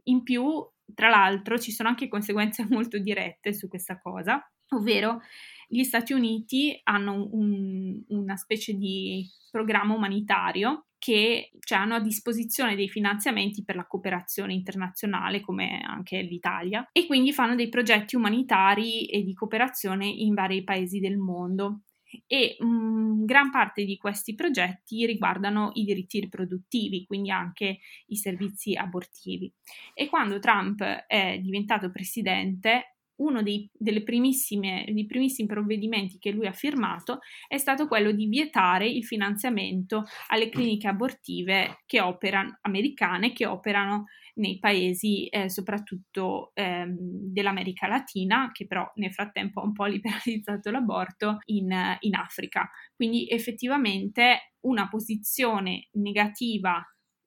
S2: In più, tra l'altro, ci sono anche conseguenze molto dirette su questa cosa, ovvero gli Stati Uniti hanno un, una specie di programma umanitario che cioè, hanno a disposizione dei finanziamenti per la cooperazione internazionale, come anche l'Italia, e quindi fanno dei progetti umanitari e di cooperazione in vari paesi del mondo. E mh, mm, gran parte di questi progetti riguardano i diritti riproduttivi, quindi anche i servizi abortivi. E quando Trump è diventato presidente, uno dei, dei primissimi provvedimenti che lui ha firmato è stato quello di vietare il finanziamento alle cliniche abortive che operano, americane che operano nei paesi eh, soprattutto ehm, dell'America Latina, che però nel frattempo ha un po' liberalizzato l'aborto in, in Africa. Quindi effettivamente una posizione negativa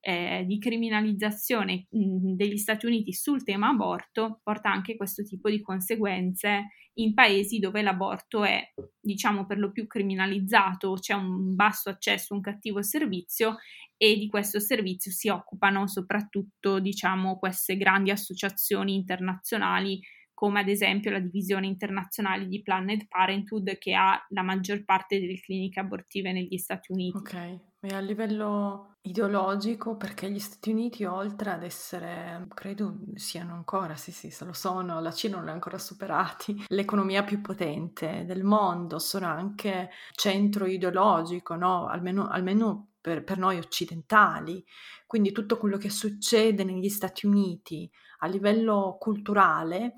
S2: eh, di criminalizzazione mh, degli Stati Uniti sul tema aborto porta anche questo tipo di conseguenze in paesi dove l'aborto è, diciamo, per lo più criminalizzato, c'è un basso accesso, un cattivo servizio e di questo servizio si occupano soprattutto, diciamo, queste grandi associazioni internazionali come ad esempio la divisione internazionale di Planned Parenthood che ha la maggior parte delle cliniche abortive negli Stati Uniti.
S1: Ok, e a livello ideologico, perché gli Stati Uniti, oltre ad essere, credo siano ancora, sì sì, se lo sono, la Cina non li ha ancora superati, l'economia più potente del mondo, sono anche centro ideologico, no? Almeno, almeno per, per noi occidentali. Quindi tutto quello che succede negli Stati Uniti a livello culturale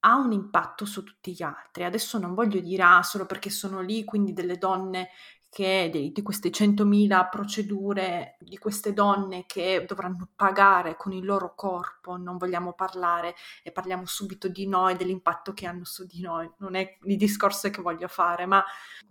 S1: ha un impatto su tutti gli altri. Adesso non voglio dire ah, solo perché sono lì, quindi delle donne che di, di queste 100.000 procedure di queste donne che dovranno pagare con il loro corpo, non vogliamo parlare e parliamo subito di noi, dell'impatto che hanno su di noi, non è il discorso che voglio fare, ma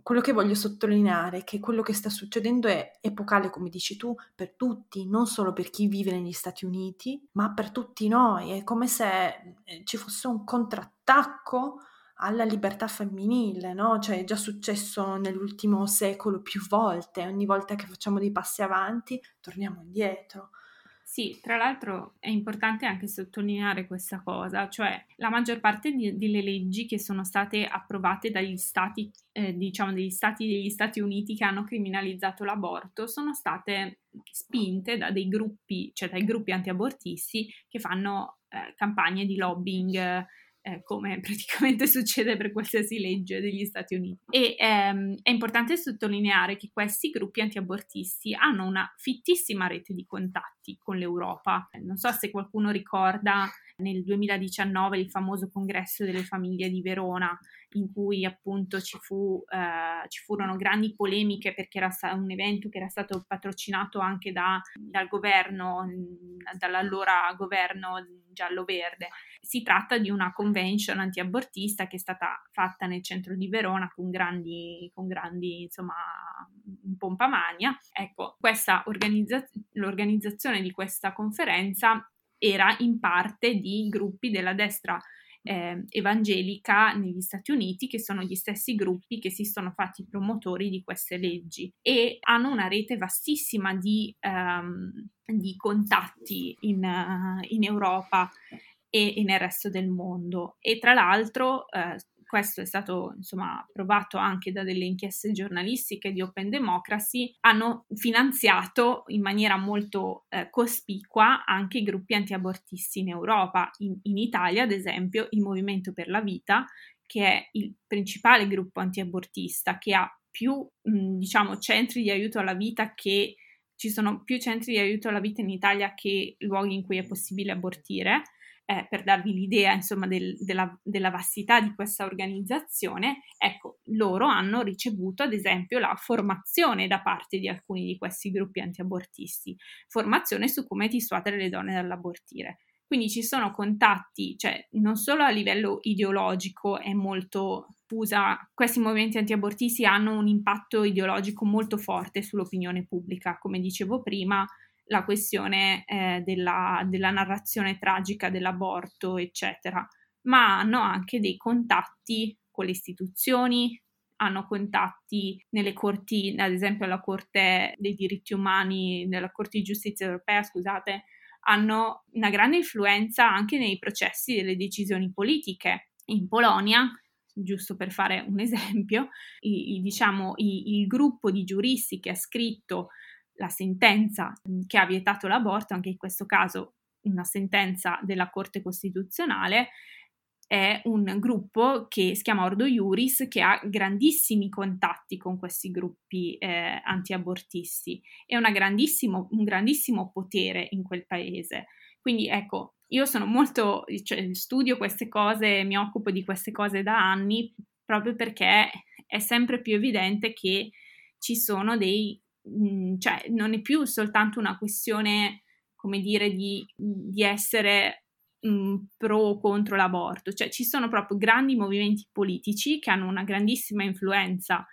S1: quello che voglio sottolineare è che quello che sta succedendo è epocale, come dici tu, per tutti, non solo per chi vive negli Stati Uniti, ma per tutti noi, è come se eh, ci fosse un contrattacco alla libertà femminile, no? Cioè è già successo nell'ultimo secolo più volte, ogni volta che facciamo dei passi avanti torniamo indietro.
S2: Sì, tra l'altro è importante anche sottolineare questa cosa, cioè la maggior parte di, delle leggi che sono state approvate dagli stati, eh, diciamo degli stati degli Stati Uniti che hanno criminalizzato l'aborto sono state spinte da dei gruppi, cioè dai gruppi antiabortisti che fanno eh, campagne di lobbying eh, come praticamente succede per qualsiasi legge degli Stati Uniti. E ehm, è importante sottolineare che questi gruppi antiabortisti hanno una fittissima rete di contatti con l'Europa. Non so se qualcuno ricorda nel 2019 il famoso congresso delle famiglie di Verona, in cui appunto ci, fu, eh, ci furono grandi polemiche perché era un evento che era stato patrocinato anche da, dal governo, dall'allora governo giallo-verde. Si tratta di una convention antiabortista che è stata fatta nel centro di Verona con grandi, con grandi insomma, pompamania. Ecco, questa organizza- l'organizzazione di questa conferenza era in parte di gruppi della destra eh, evangelica negli Stati Uniti, che sono gli stessi gruppi che si sono fatti promotori di queste leggi e hanno una rete vastissima di, um, di contatti in, uh, in Europa e, nel resto del mondo. E tra l'altro eh, questo è stato insomma provato anche da delle inchieste giornalistiche di Open Democracy, hanno finanziato in maniera molto eh, cospicua anche i gruppi antiabortisti in Europa. In, in Italia, ad esempio, il Movimento per la Vita, che è il principale gruppo antiabortista, che ha più, mh, diciamo, centri di aiuto alla vita che ci sono più centri di aiuto alla vita in Italia che luoghi in cui è possibile abortire eh, per darvi l'idea insomma del, della, della, vastità di questa organizzazione, ecco, loro hanno ricevuto ad esempio la formazione da parte di alcuni di questi gruppi antiabortisti, formazione su come dissuadere le donne dall'abortire. Quindi ci sono contatti, cioè non solo a livello ideologico è molto diffusa, questi movimenti antiabortisti hanno un impatto ideologico molto forte sull'opinione pubblica, come dicevo prima, la questione eh, della, della narrazione tragica dell'aborto, eccetera, ma hanno anche dei contatti con le istituzioni, hanno contatti nelle corti, ad esempio la Corte dei diritti umani, nella Corte di giustizia europea, scusate, hanno una grande influenza anche nei processi delle decisioni politiche. In Polonia, giusto per fare un esempio, i, i, diciamo, i, il gruppo di giuristi che ha scritto la sentenza che ha vietato l'aborto, anche in questo caso una sentenza della Corte Costituzionale, è un gruppo che si chiama Ordo Iuris che ha grandissimi contatti con questi gruppi eh, antiabortisti e un grandissimo potere in quel paese. Quindi ecco, io sono molto, cioè, studio queste cose, mi occupo di queste cose da anni proprio perché è sempre più evidente che ci sono dei Mhmm, cioè non è più soltanto una questione, come dire, di, di essere mh, mhmm, pro o contro l'aborto, cioè ci sono proprio grandi movimenti politici che hanno una grandissima influenza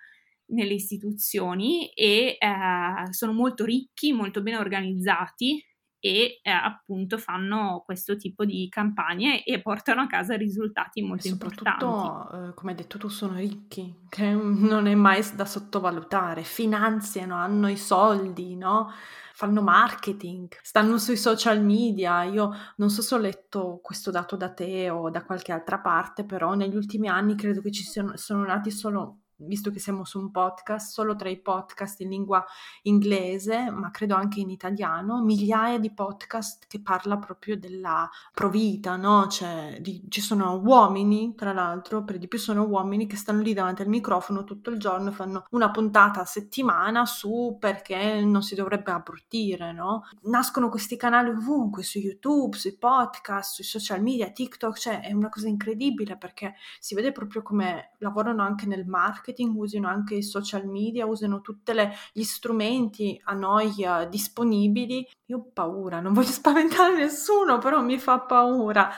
S2: nelle istituzioni e eh, sono molto ricchi, molto ben organizzati e eh, appunto fanno questo tipo di campagne e portano a casa risultati molto
S1: e
S2: importanti.
S1: Eh, come hai detto tu, sono ricchi, che non è mai da sottovalutare, finanziano, hanno i soldi, no? fanno marketing, stanno sui social media. Io non so se ho letto questo dato da te o da qualche altra parte, però negli ultimi anni credo che ci siano, sono nati solo visto che siamo su un podcast, solo tra i podcast in lingua inglese, ma credo anche in italiano, migliaia di podcast che parla proprio della provita, no? Cioè, di, ci sono uomini, tra l'altro, per di più sono uomini che stanno lì davanti al microfono tutto il giorno fanno una puntata a settimana su perché non si dovrebbe abortire, no? Nascono questi canali ovunque, su YouTube, sui podcast, sui social media, TikTok, cioè è una cosa incredibile perché si vede proprio come lavorano anche nel marketing marketing, usino anche i social media, usino tutti gli strumenti a noi uh, disponibili. Io ho paura, non voglio spaventare nessuno, però mi fa paura.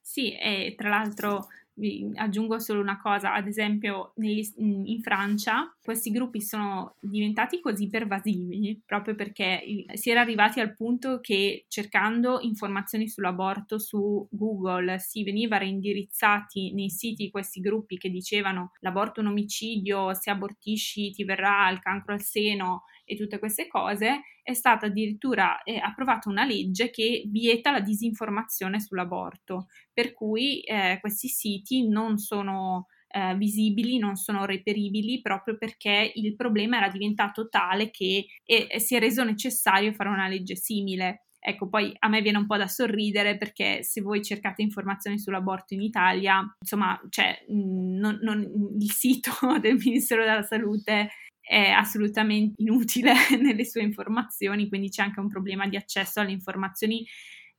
S2: Sì, e tra l'altro vi aggiungo solo una cosa, ad esempio negli, in Francia questi gruppi sono diventati così pervasivi proprio perché si era arrivati al punto che cercando informazioni sull'aborto su Google si veniva reindirizzati nei siti questi gruppi che dicevano l'aborto è un omicidio, se abortisci ti verrà il cancro al seno e tutte queste cose, è stata addirittura eh, approvata una legge che vieta la disinformazione sull'aborto, per cui eh, questi siti non sono eh, visibili, non sono reperibili proprio perché il problema era diventato tale che si è reso necessario fare una legge simile. Ecco, poi a me viene un po' da sorridere perché se voi cercate informazioni sull'aborto in Italia, insomma, cioè, non, non, il sito del Ministero della Salute è assolutamente inutile nelle sue informazioni, quindi c'è anche un problema di accesso alle informazioni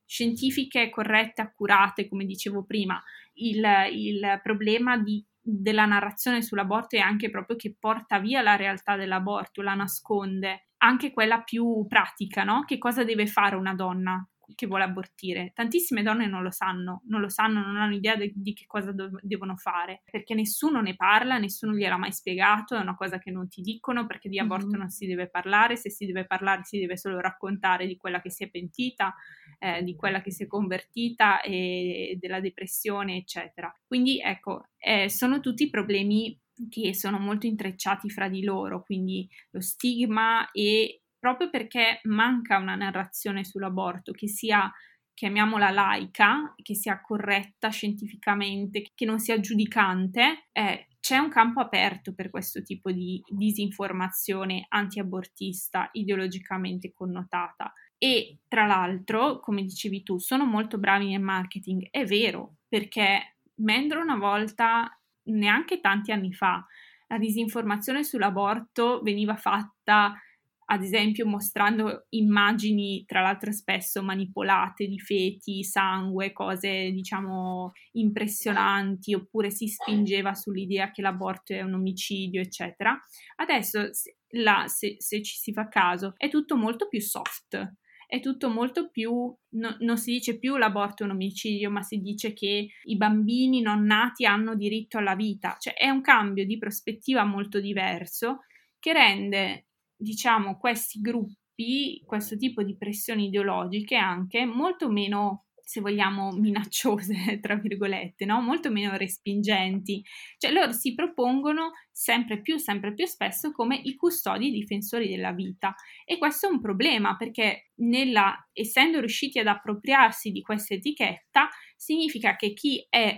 S2: scientifiche corrette, accurate, come dicevo prima. Il, il problema di, della narrazione sull'aborto è anche proprio che porta via la realtà dell'aborto, la nasconde, anche quella più pratica, no? Che cosa deve fare una donna che vuole abortire. Tantissime donne non lo sanno, non lo sanno, non hanno idea de- di che cosa do- devono fare, perché nessuno ne parla, nessuno gliel'ha mai spiegato, è una cosa che non ti dicono, perché di aborto mm-hmm. non si deve parlare, se si deve parlare si deve solo raccontare di quella che si è pentita, eh, di quella che si è convertita e della depressione, eccetera. Quindi ecco, eh, sono tutti problemi che sono molto intrecciati fra di loro, quindi lo stigma e proprio perché manca una narrazione sull'aborto che sia chiamiamola laica, che sia corretta scientificamente, che non sia giudicante, eh, c'è un campo aperto per questo tipo di disinformazione antiabortista ideologicamente connotata. E tra l'altro, come dicevi tu, sono molto bravi nel marketing, è vero, perché mentre una volta, neanche tanti anni fa, la disinformazione sull'aborto veniva fatta ad esempio mostrando immagini, tra l'altro spesso manipolate di feti, sangue, cose diciamo impressionanti, oppure si spingeva sull'idea che l'aborto è un omicidio, eccetera. Adesso, la, se, se ci si fa caso, è tutto molto più soft è tutto molto più, no, non si dice più l'aborto è un omicidio, ma si dice che i bambini non nati hanno diritto alla vita, cioè è un cambio di prospettiva molto diverso che rende diciamo, questi gruppi, questo tipo di pressioni ideologiche anche molto meno se vogliamo, minacciose, tra virgolette, no? molto meno respingenti. Cioè loro si propongono sempre più, sempre più spesso come i custodi difensori della vita. E questo è un problema perché nella, essendo riusciti ad appropriarsi di questa etichetta, significa che chi è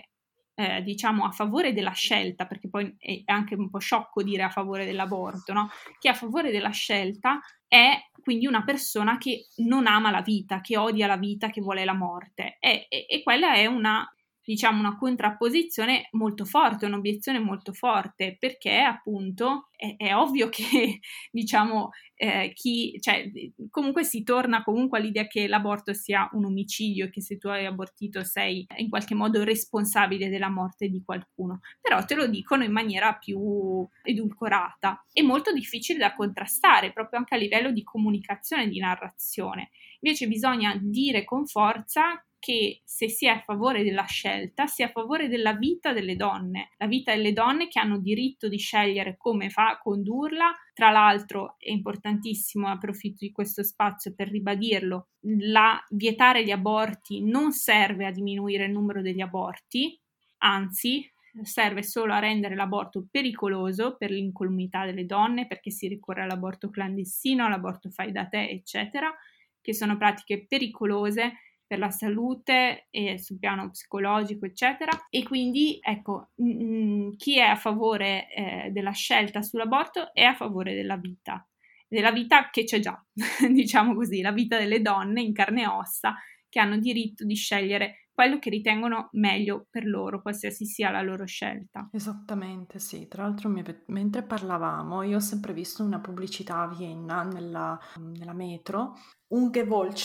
S2: eh, diciamo a favore della scelta, perché poi è anche un po' sciocco dire a favore dell'aborto, no? Chi è a favore della scelta è quindi una persona che non ama la vita, che odia la vita, che vuole la morte. E, e, e quella è una diciamo, una contrapposizione molto forte, un'obiezione molto forte, perché appunto è, è ovvio che, diciamo, eh, chi, cioè, comunque si torna comunque all'idea che l'aborto sia un omicidio che se tu hai abortito sei in qualche modo responsabile della morte di qualcuno, però te lo dicono in maniera più edulcorata e molto difficile da contrastare, proprio anche a livello di comunicazione, di narrazione. Invece bisogna dire con forza che se si è a favore della scelta, si è a favore della vita delle donne, la vita delle donne che hanno diritto di scegliere come fa condurla. Tra l'altro è importantissimo, approfitto di questo spazio per ribadirlo, la vietare gli aborti non serve a diminuire il numero degli aborti, anzi serve solo a rendere l'aborto pericoloso per l'incolumità delle donne, perché si ricorre all'aborto clandestino, all'aborto fai da te, eccetera, che sono pratiche pericolose per la salute e sul piano psicologico, eccetera. E quindi, ecco, mh, chi è a favore eh, della scelta sull'aborto è a favore della vita, della vita che c'è già, diciamo così, la vita delle donne in carne e ossa che hanno diritto di scegliere quello che ritengono meglio per loro, qualsiasi sia la loro scelta.
S1: Esattamente, sì. Tra l'altro, mi, mentre parlavamo, io ho sempre visto una pubblicità a Vienna nella, nella metro, Ungewollt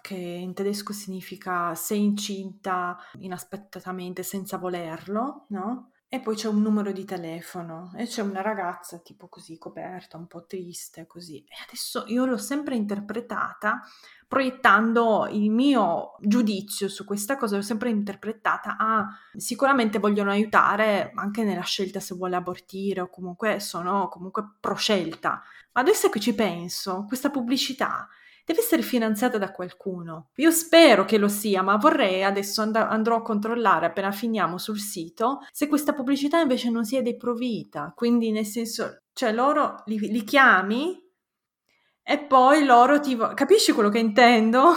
S1: che in tedesco significa sei incinta inaspettatamente senza volerlo, no? E poi c'è un numero di telefono e c'è una ragazza tipo così coperta, un po' triste, così. E adesso io l'ho sempre interpretata proiettando il mio giudizio su questa cosa, l'ho sempre interpretata a ah, sicuramente vogliono aiutare anche nella scelta se vuole abortire o comunque sono comunque pro scelta. Ma adesso che ci penso, questa pubblicità deve essere finanziata da qualcuno. Io spero che lo sia, ma vorrei adesso and- andrò a controllare appena finiamo sul sito se questa pubblicità invece non sia dei provita. Quindi nel senso, cioè loro li, li chiami e poi loro ti... Vo- capisci quello che intendo?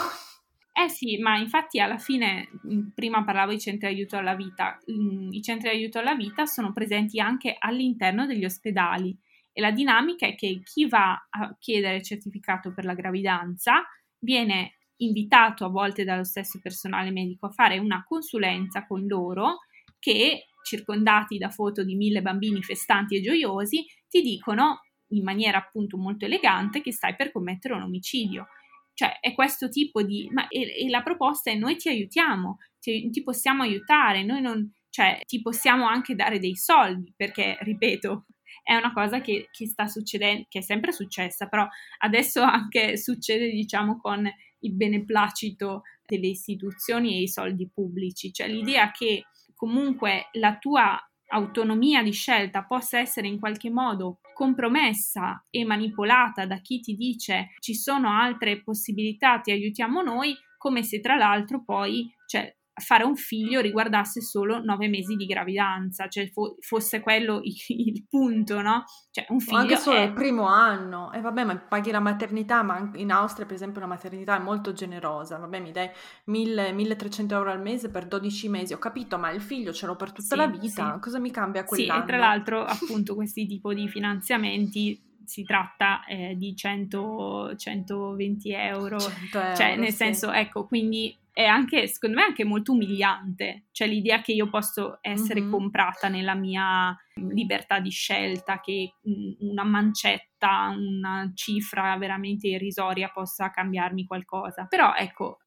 S2: Eh sì, ma infatti alla fine, prima parlavo di centri aiuto alla vita, i centri aiuto alla vita sono presenti anche all'interno degli ospedali e la dinamica è che chi va a chiedere il certificato per la gravidanza viene invitato a volte dallo stesso personale medico a fare una consulenza con loro che, circondati da foto di mille bambini festanti e gioiosi, ti dicono in maniera appunto molto elegante che stai per commettere un omicidio. Cioè è questo tipo di... Ma, e, e la proposta è noi ti aiutiamo, ti, ti possiamo aiutare, noi non... Cioè ti possiamo anche dare dei soldi perché, ripeto, è una cosa che, che, sta succedendo, che è sempre successa, però adesso anche succede, diciamo, con il beneplacito delle istituzioni e i soldi pubblici, cioè l'idea che comunque la tua autonomia di scelta possa essere in qualche modo compromessa e manipolata da chi ti dice ci sono altre possibilità, ti aiutiamo noi, come se tra l'altro poi cioè, fare un figlio riguardasse solo nove mesi di gravidanza, cioè fo- fosse quello il, il, punto, no? Cioè un figlio... O
S1: anche solo è... il primo anno, e eh, vabbè, ma paghi la maternità, ma in Austria per esempio la maternità è molto generosa, vabbè mi dai 1000, 1300 euro al mese per 12 mesi, ho capito, ma il figlio ce l'ho per tutta sì, la vita, sì. cosa mi cambia quell'anno?
S2: Sì, e tra l'altro appunto questi tipi di finanziamenti si tratta eh, di 100, 120 euro, 100 euro cioè nel sì. senso, ecco, quindi è anche, secondo me, anche molto umiliante, cioè l'idea che io posso essere mm-hmm. comprata nella mia libertà di scelta, che una mancetta, una cifra veramente irrisoria possa cambiarmi qualcosa. Però ecco,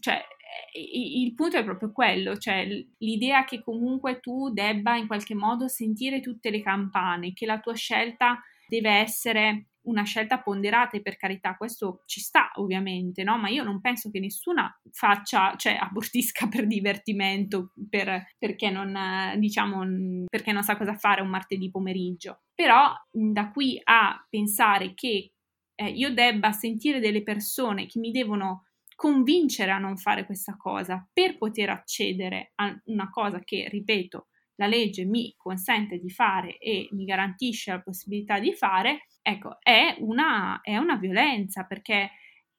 S2: cioè, il punto è proprio quello, cioè l'idea che comunque tu debba in qualche modo sentire tutte le campane, che la tua scelta deve essere una scelta ponderata e per carità questo ci sta ovviamente, no? Ma io non penso che nessuna faccia, cioè abortisca per divertimento, per, perché non, diciamo, perché non sa cosa fare un martedì pomeriggio. Però da qui a pensare che eh, io debba sentire delle persone che mi devono convincere a non fare questa cosa per poter accedere a una cosa che, ripeto, la legge mi consente di fare e mi garantisce la possibilità di fare, ecco, è una, è una violenza perché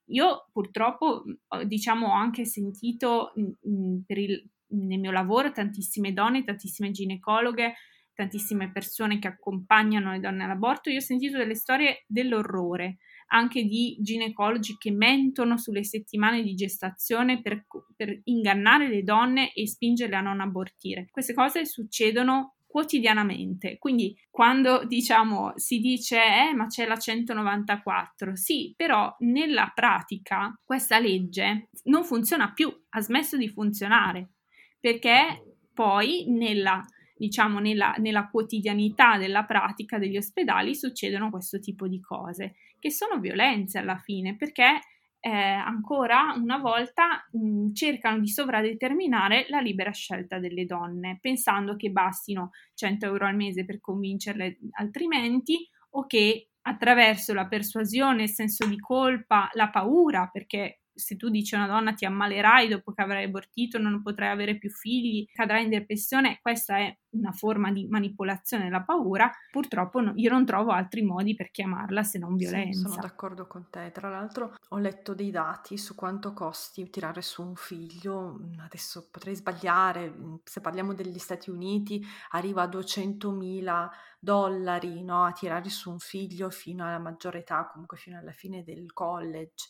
S2: io purtroppo, diciamo, ho anche sentito mh, il, nel mio lavoro tantissime donne, tantissime ginecologhe, tantissime persone che accompagnano le donne all'aborto, io ho sentito delle storie dell'orrore, anche di ginecologi che mentono sulle settimane di gestazione per, per ingannare le donne e spingerle a non abortire. Queste cose succedono quotidianamente. Quindi quando diciamo si dice eh ma c'è la 194, sì, però nella pratica questa legge non funziona più, ha smesso di funzionare perché poi nella diciamo nella, nella quotidianità della pratica degli ospedali succedono questo tipo di cose che sono violenze alla fine perché eh, ancora una volta mh, cercano di sovradeterminare la libera scelta delle donne, pensando che bastino 100 euro al mese per convincerle altrimenti o che attraverso la persuasione, il senso di colpa, la paura, perché se tu dici a una donna ti ammalerai dopo che avrai abortito, non potrai avere più figli, cadrai in depressione, questa è una forma di manipolazione della paura, purtroppo no, io non trovo altri modi per chiamarla se non violenza.
S1: Sì, sono d'accordo con te. Tra l'altro ho letto dei dati su quanto costi tirare su un figlio, adesso potrei sbagliare, se parliamo degli Stati Uniti arriva a 200.000 dollari no, a tirare su un figlio fino alla maggiore età, comunque fino alla fine del college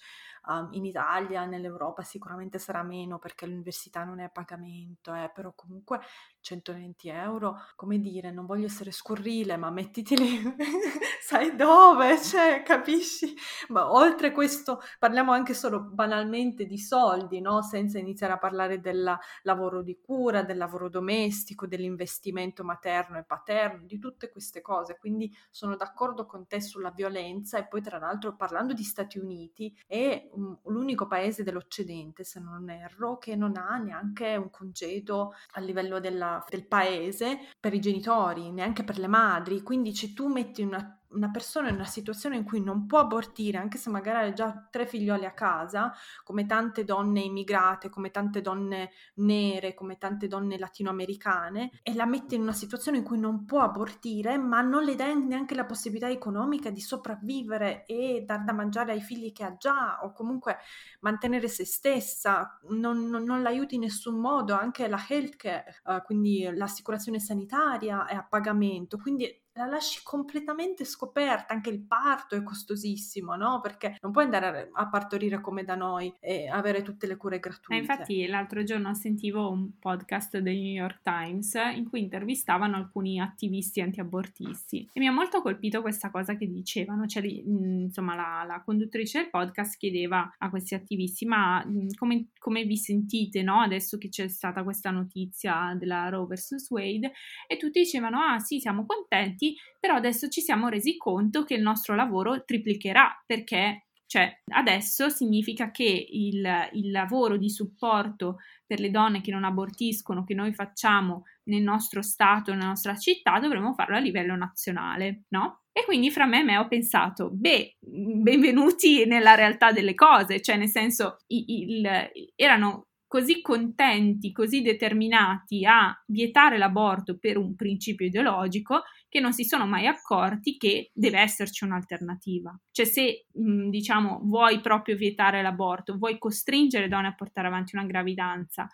S1: um, in Italia, nell'Europa sicuramente sarà meno perché l'università non è a pagamento, eh, però comunque 120 euro, come dire, non voglio essere scurrile, ma mettiteli, sai dove, cioè, capisci? Ma oltre questo parliamo anche solo banalmente di soldi, no? Senza iniziare a parlare del lavoro di cura, del lavoro domestico, dell'investimento materno e paterno, di tutte queste cose. Quindi sono d'accordo con te sulla violenza e poi tra l'altro parlando di Stati Uniti è l'unico paese dell'Occidente, se non erro, che non ha neanche un congedo a livello della del paese per i genitori, neanche per le madri. Quindi se tu metti una una persona in una situazione in cui non può abortire, anche se magari ha già tre figlioli a casa, come tante donne immigrate, come tante donne nere, come tante donne latinoamericane, e la mette in una situazione in cui non può abortire, ma non le dà neanche la possibilità economica di sopravvivere e dar da mangiare ai figli che ha già, o comunque mantenere se stessa, non, non, non l'aiuti in nessun modo, anche la healthcare, uh, quindi l'assicurazione sanitaria è a pagamento, quindi la lasci completamente scoperta, anche il parto è costosissimo, no? Perché non puoi andare a partorire come da noi e avere tutte le cure gratuite.
S2: Eh, infatti l'altro giorno sentivo un podcast del New York Times in cui intervistavano alcuni attivisti antiabortisti e mi ha molto colpito questa cosa che dicevano, cioè insomma la, la conduttrice del podcast chiedeva a questi attivisti ma come, come vi sentite no? adesso che c'è stata questa notizia della Roe vs Wade e tutti dicevano ah sì siamo contenti però adesso ci siamo resi conto che il nostro lavoro triplicherà perché cioè, adesso significa che il, il, lavoro di supporto per le donne che non abortiscono, che noi facciamo nel nostro stato, nella nostra città, dovremo farlo a livello nazionale, no? E quindi fra me e me ho pensato, beh, benvenuti nella realtà delle cose, cioè nel senso, il, il, erano così contenti, così determinati a vietare l'aborto per un principio ideologico che non si sono mai accorti che deve esserci un'alternativa. Cioè se diciamo vuoi proprio vietare l'aborto, vuoi costringere donne a portare avanti una gravidanza,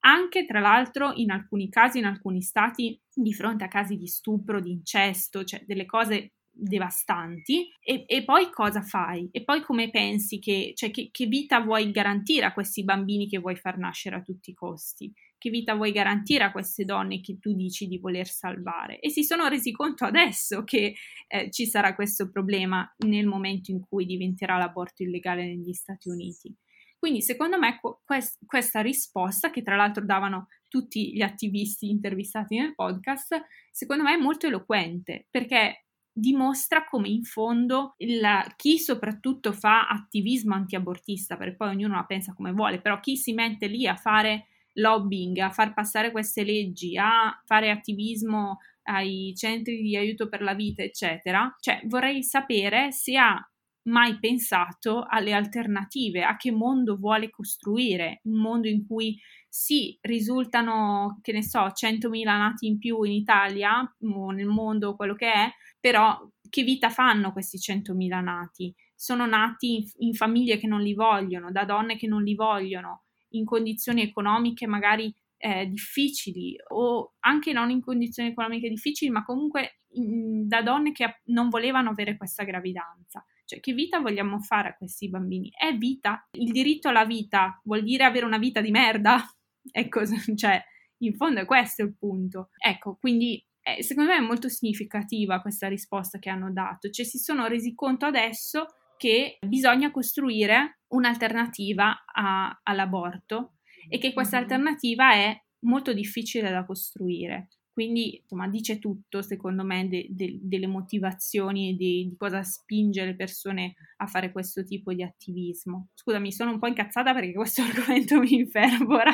S2: anche tra l'altro in alcuni casi, in alcuni stati, di fronte a casi di stupro, di incesto, cioè delle cose devastanti e, e, poi cosa fai? E poi come pensi che, cioè che, che vita vuoi garantire a questi bambini che vuoi far nascere a tutti i costi? Che vita vuoi garantire a queste donne che tu dici di voler salvare? E si sono resi conto adesso che eh, ci sarà questo problema nel momento in cui diventerà l'aborto illegale negli Stati Uniti. Quindi secondo me quest- questa risposta, che tra l'altro davano tutti gli attivisti intervistati nel podcast, secondo me è molto eloquente perché dimostra come in fondo il, chi soprattutto fa attivismo antiabortista, perché poi ognuno la pensa come vuole, però chi si mette lì a fare lobbying, a far passare queste leggi, a fare attivismo ai centri di aiuto per la vita, eccetera, cioè vorrei sapere se ha mai pensato alle alternative, a che mondo vuole costruire, un mondo in cui sì, risultano, che ne so, 100.000 nati in più in Italia o nel mondo, quello che è, però che vita fanno questi 100.000 nati? Sono nati in, in famiglie che non li vogliono, da donne che non li vogliono, in condizioni economiche magari eh, difficili o anche non in condizioni economiche difficili, ma comunque in, da donne che non volevano avere questa gravidanza. Cioè, che vita vogliamo fare a questi bambini? È vita? Il diritto alla vita vuol dire avere una vita di merda? Ecco, cioè, in fondo è questo il punto. Ecco, quindi eh, secondo me è molto significativa questa risposta che hanno dato. Cioè, si sono resi conto adesso che bisogna costruire un'alternativa a, all'aborto e che questa mm-hmm. alternativa è molto difficile da costruire. Quindi, insomma, dice tutto, secondo me, de, de, delle motivazioni e di, di cosa spinge le persone a fare questo tipo di attivismo. Scusami, sono un po' incazzata perché questo argomento mi infervora.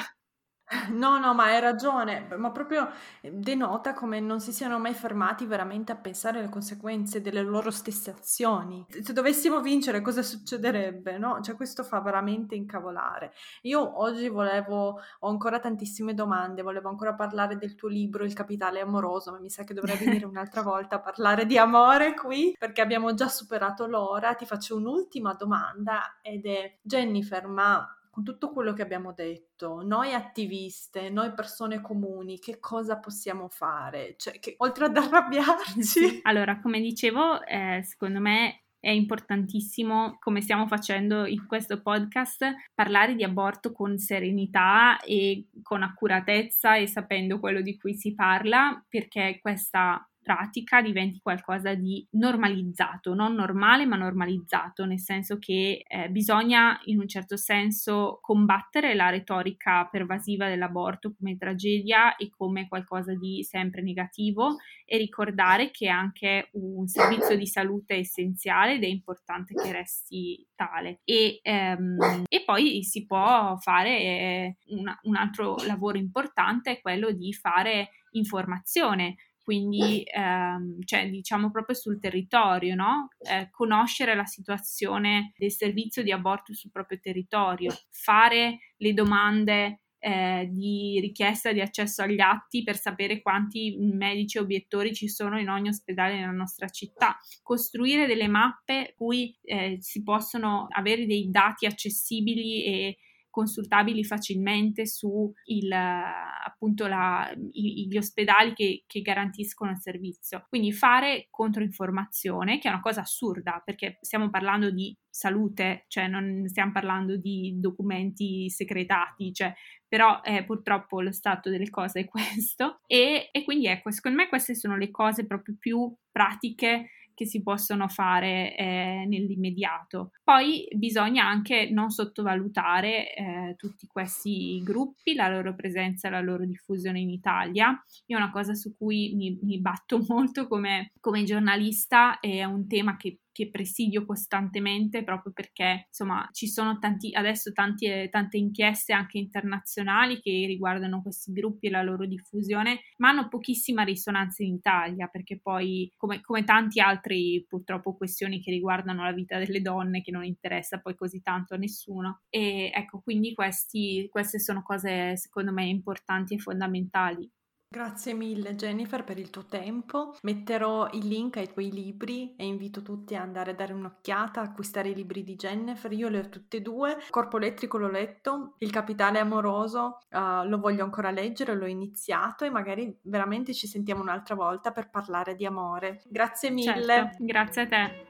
S1: No, no, ma hai ragione, ma proprio eh, denota come non si siano mai fermati veramente a pensare alle conseguenze delle loro stesse azioni. Se dovessimo vincere, cosa succederebbe, no? Cioè, questo fa veramente incavolare. Io oggi volevo, ho ancora tantissime domande, volevo ancora parlare del tuo libro, Il capitale amoroso, ma mi sa che dovrei venire un'altra volta a parlare di amore qui, perché abbiamo già superato l'ora. Ti faccio un'ultima domanda ed è, Jennifer, ma con tutto quello che abbiamo detto, noi attiviste, noi persone comuni, che cosa possiamo fare? Cioè, che, oltre ad arrabbiarci.
S2: Allora, come dicevo, eh, secondo me è importantissimo, come stiamo facendo in questo podcast, parlare di aborto con serenità e con accuratezza e sapendo quello di cui si parla, perché questa pratica diventi qualcosa di normalizzato, non normale ma normalizzato, nel senso che eh, bisogna in un certo senso combattere la retorica pervasiva dell'aborto come tragedia e come qualcosa di sempre negativo e ricordare che anche un servizio di salute è essenziale ed è importante che resti tale. E, ehm, e poi si può fare eh, una, un altro lavoro importante, è quello di fare informazione quindi ehm, cioè, diciamo proprio sul territorio, no? eh, conoscere la situazione del servizio di aborto sul proprio territorio, fare le domande eh, di richiesta di accesso agli atti per sapere quanti medici obiettori ci sono in ogni ospedale nella nostra città, costruire delle mappe cui eh, si possono avere dei dati accessibili e consultabili facilmente su il, appunto la, i, gli ospedali che, che, garantiscono il servizio. Quindi fare controinformazione, che è una cosa assurda perché stiamo parlando di salute, cioè non stiamo parlando di documenti segretati, cioè, però eh, purtroppo lo stato delle cose è questo e, e quindi ecco, secondo me queste sono le cose proprio più pratiche che si possono fare eh, nell'immediato. Poi bisogna anche non sottovalutare eh, tutti questi gruppi, la loro presenza e la loro diffusione in Italia. Io una cosa su cui mi, mi batto molto come, come giornalista è un tema che che presidio costantemente proprio perché insomma ci sono tanti, adesso tanti, tante inchieste anche internazionali che riguardano questi gruppi e la loro diffusione, ma hanno pochissima risonanza in Italia perché poi come, come tanti altri purtroppo questioni che riguardano la vita delle donne che non interessa poi così tanto a nessuno. E ecco quindi questi, queste sono cose secondo me importanti e fondamentali
S1: Grazie mille Jennifer per il tuo tempo. Metterò il link ai tuoi libri e invito tutti ad andare a dare un'occhiata, acquistare i libri di Jennifer. Io li ho tutti e due. Corpo elettrico l'ho letto, Il capitale amoroso uh, lo voglio ancora leggere, l'ho iniziato e magari veramente ci sentiamo un'altra volta per parlare di amore. Grazie mille.
S2: Certo, grazie a te.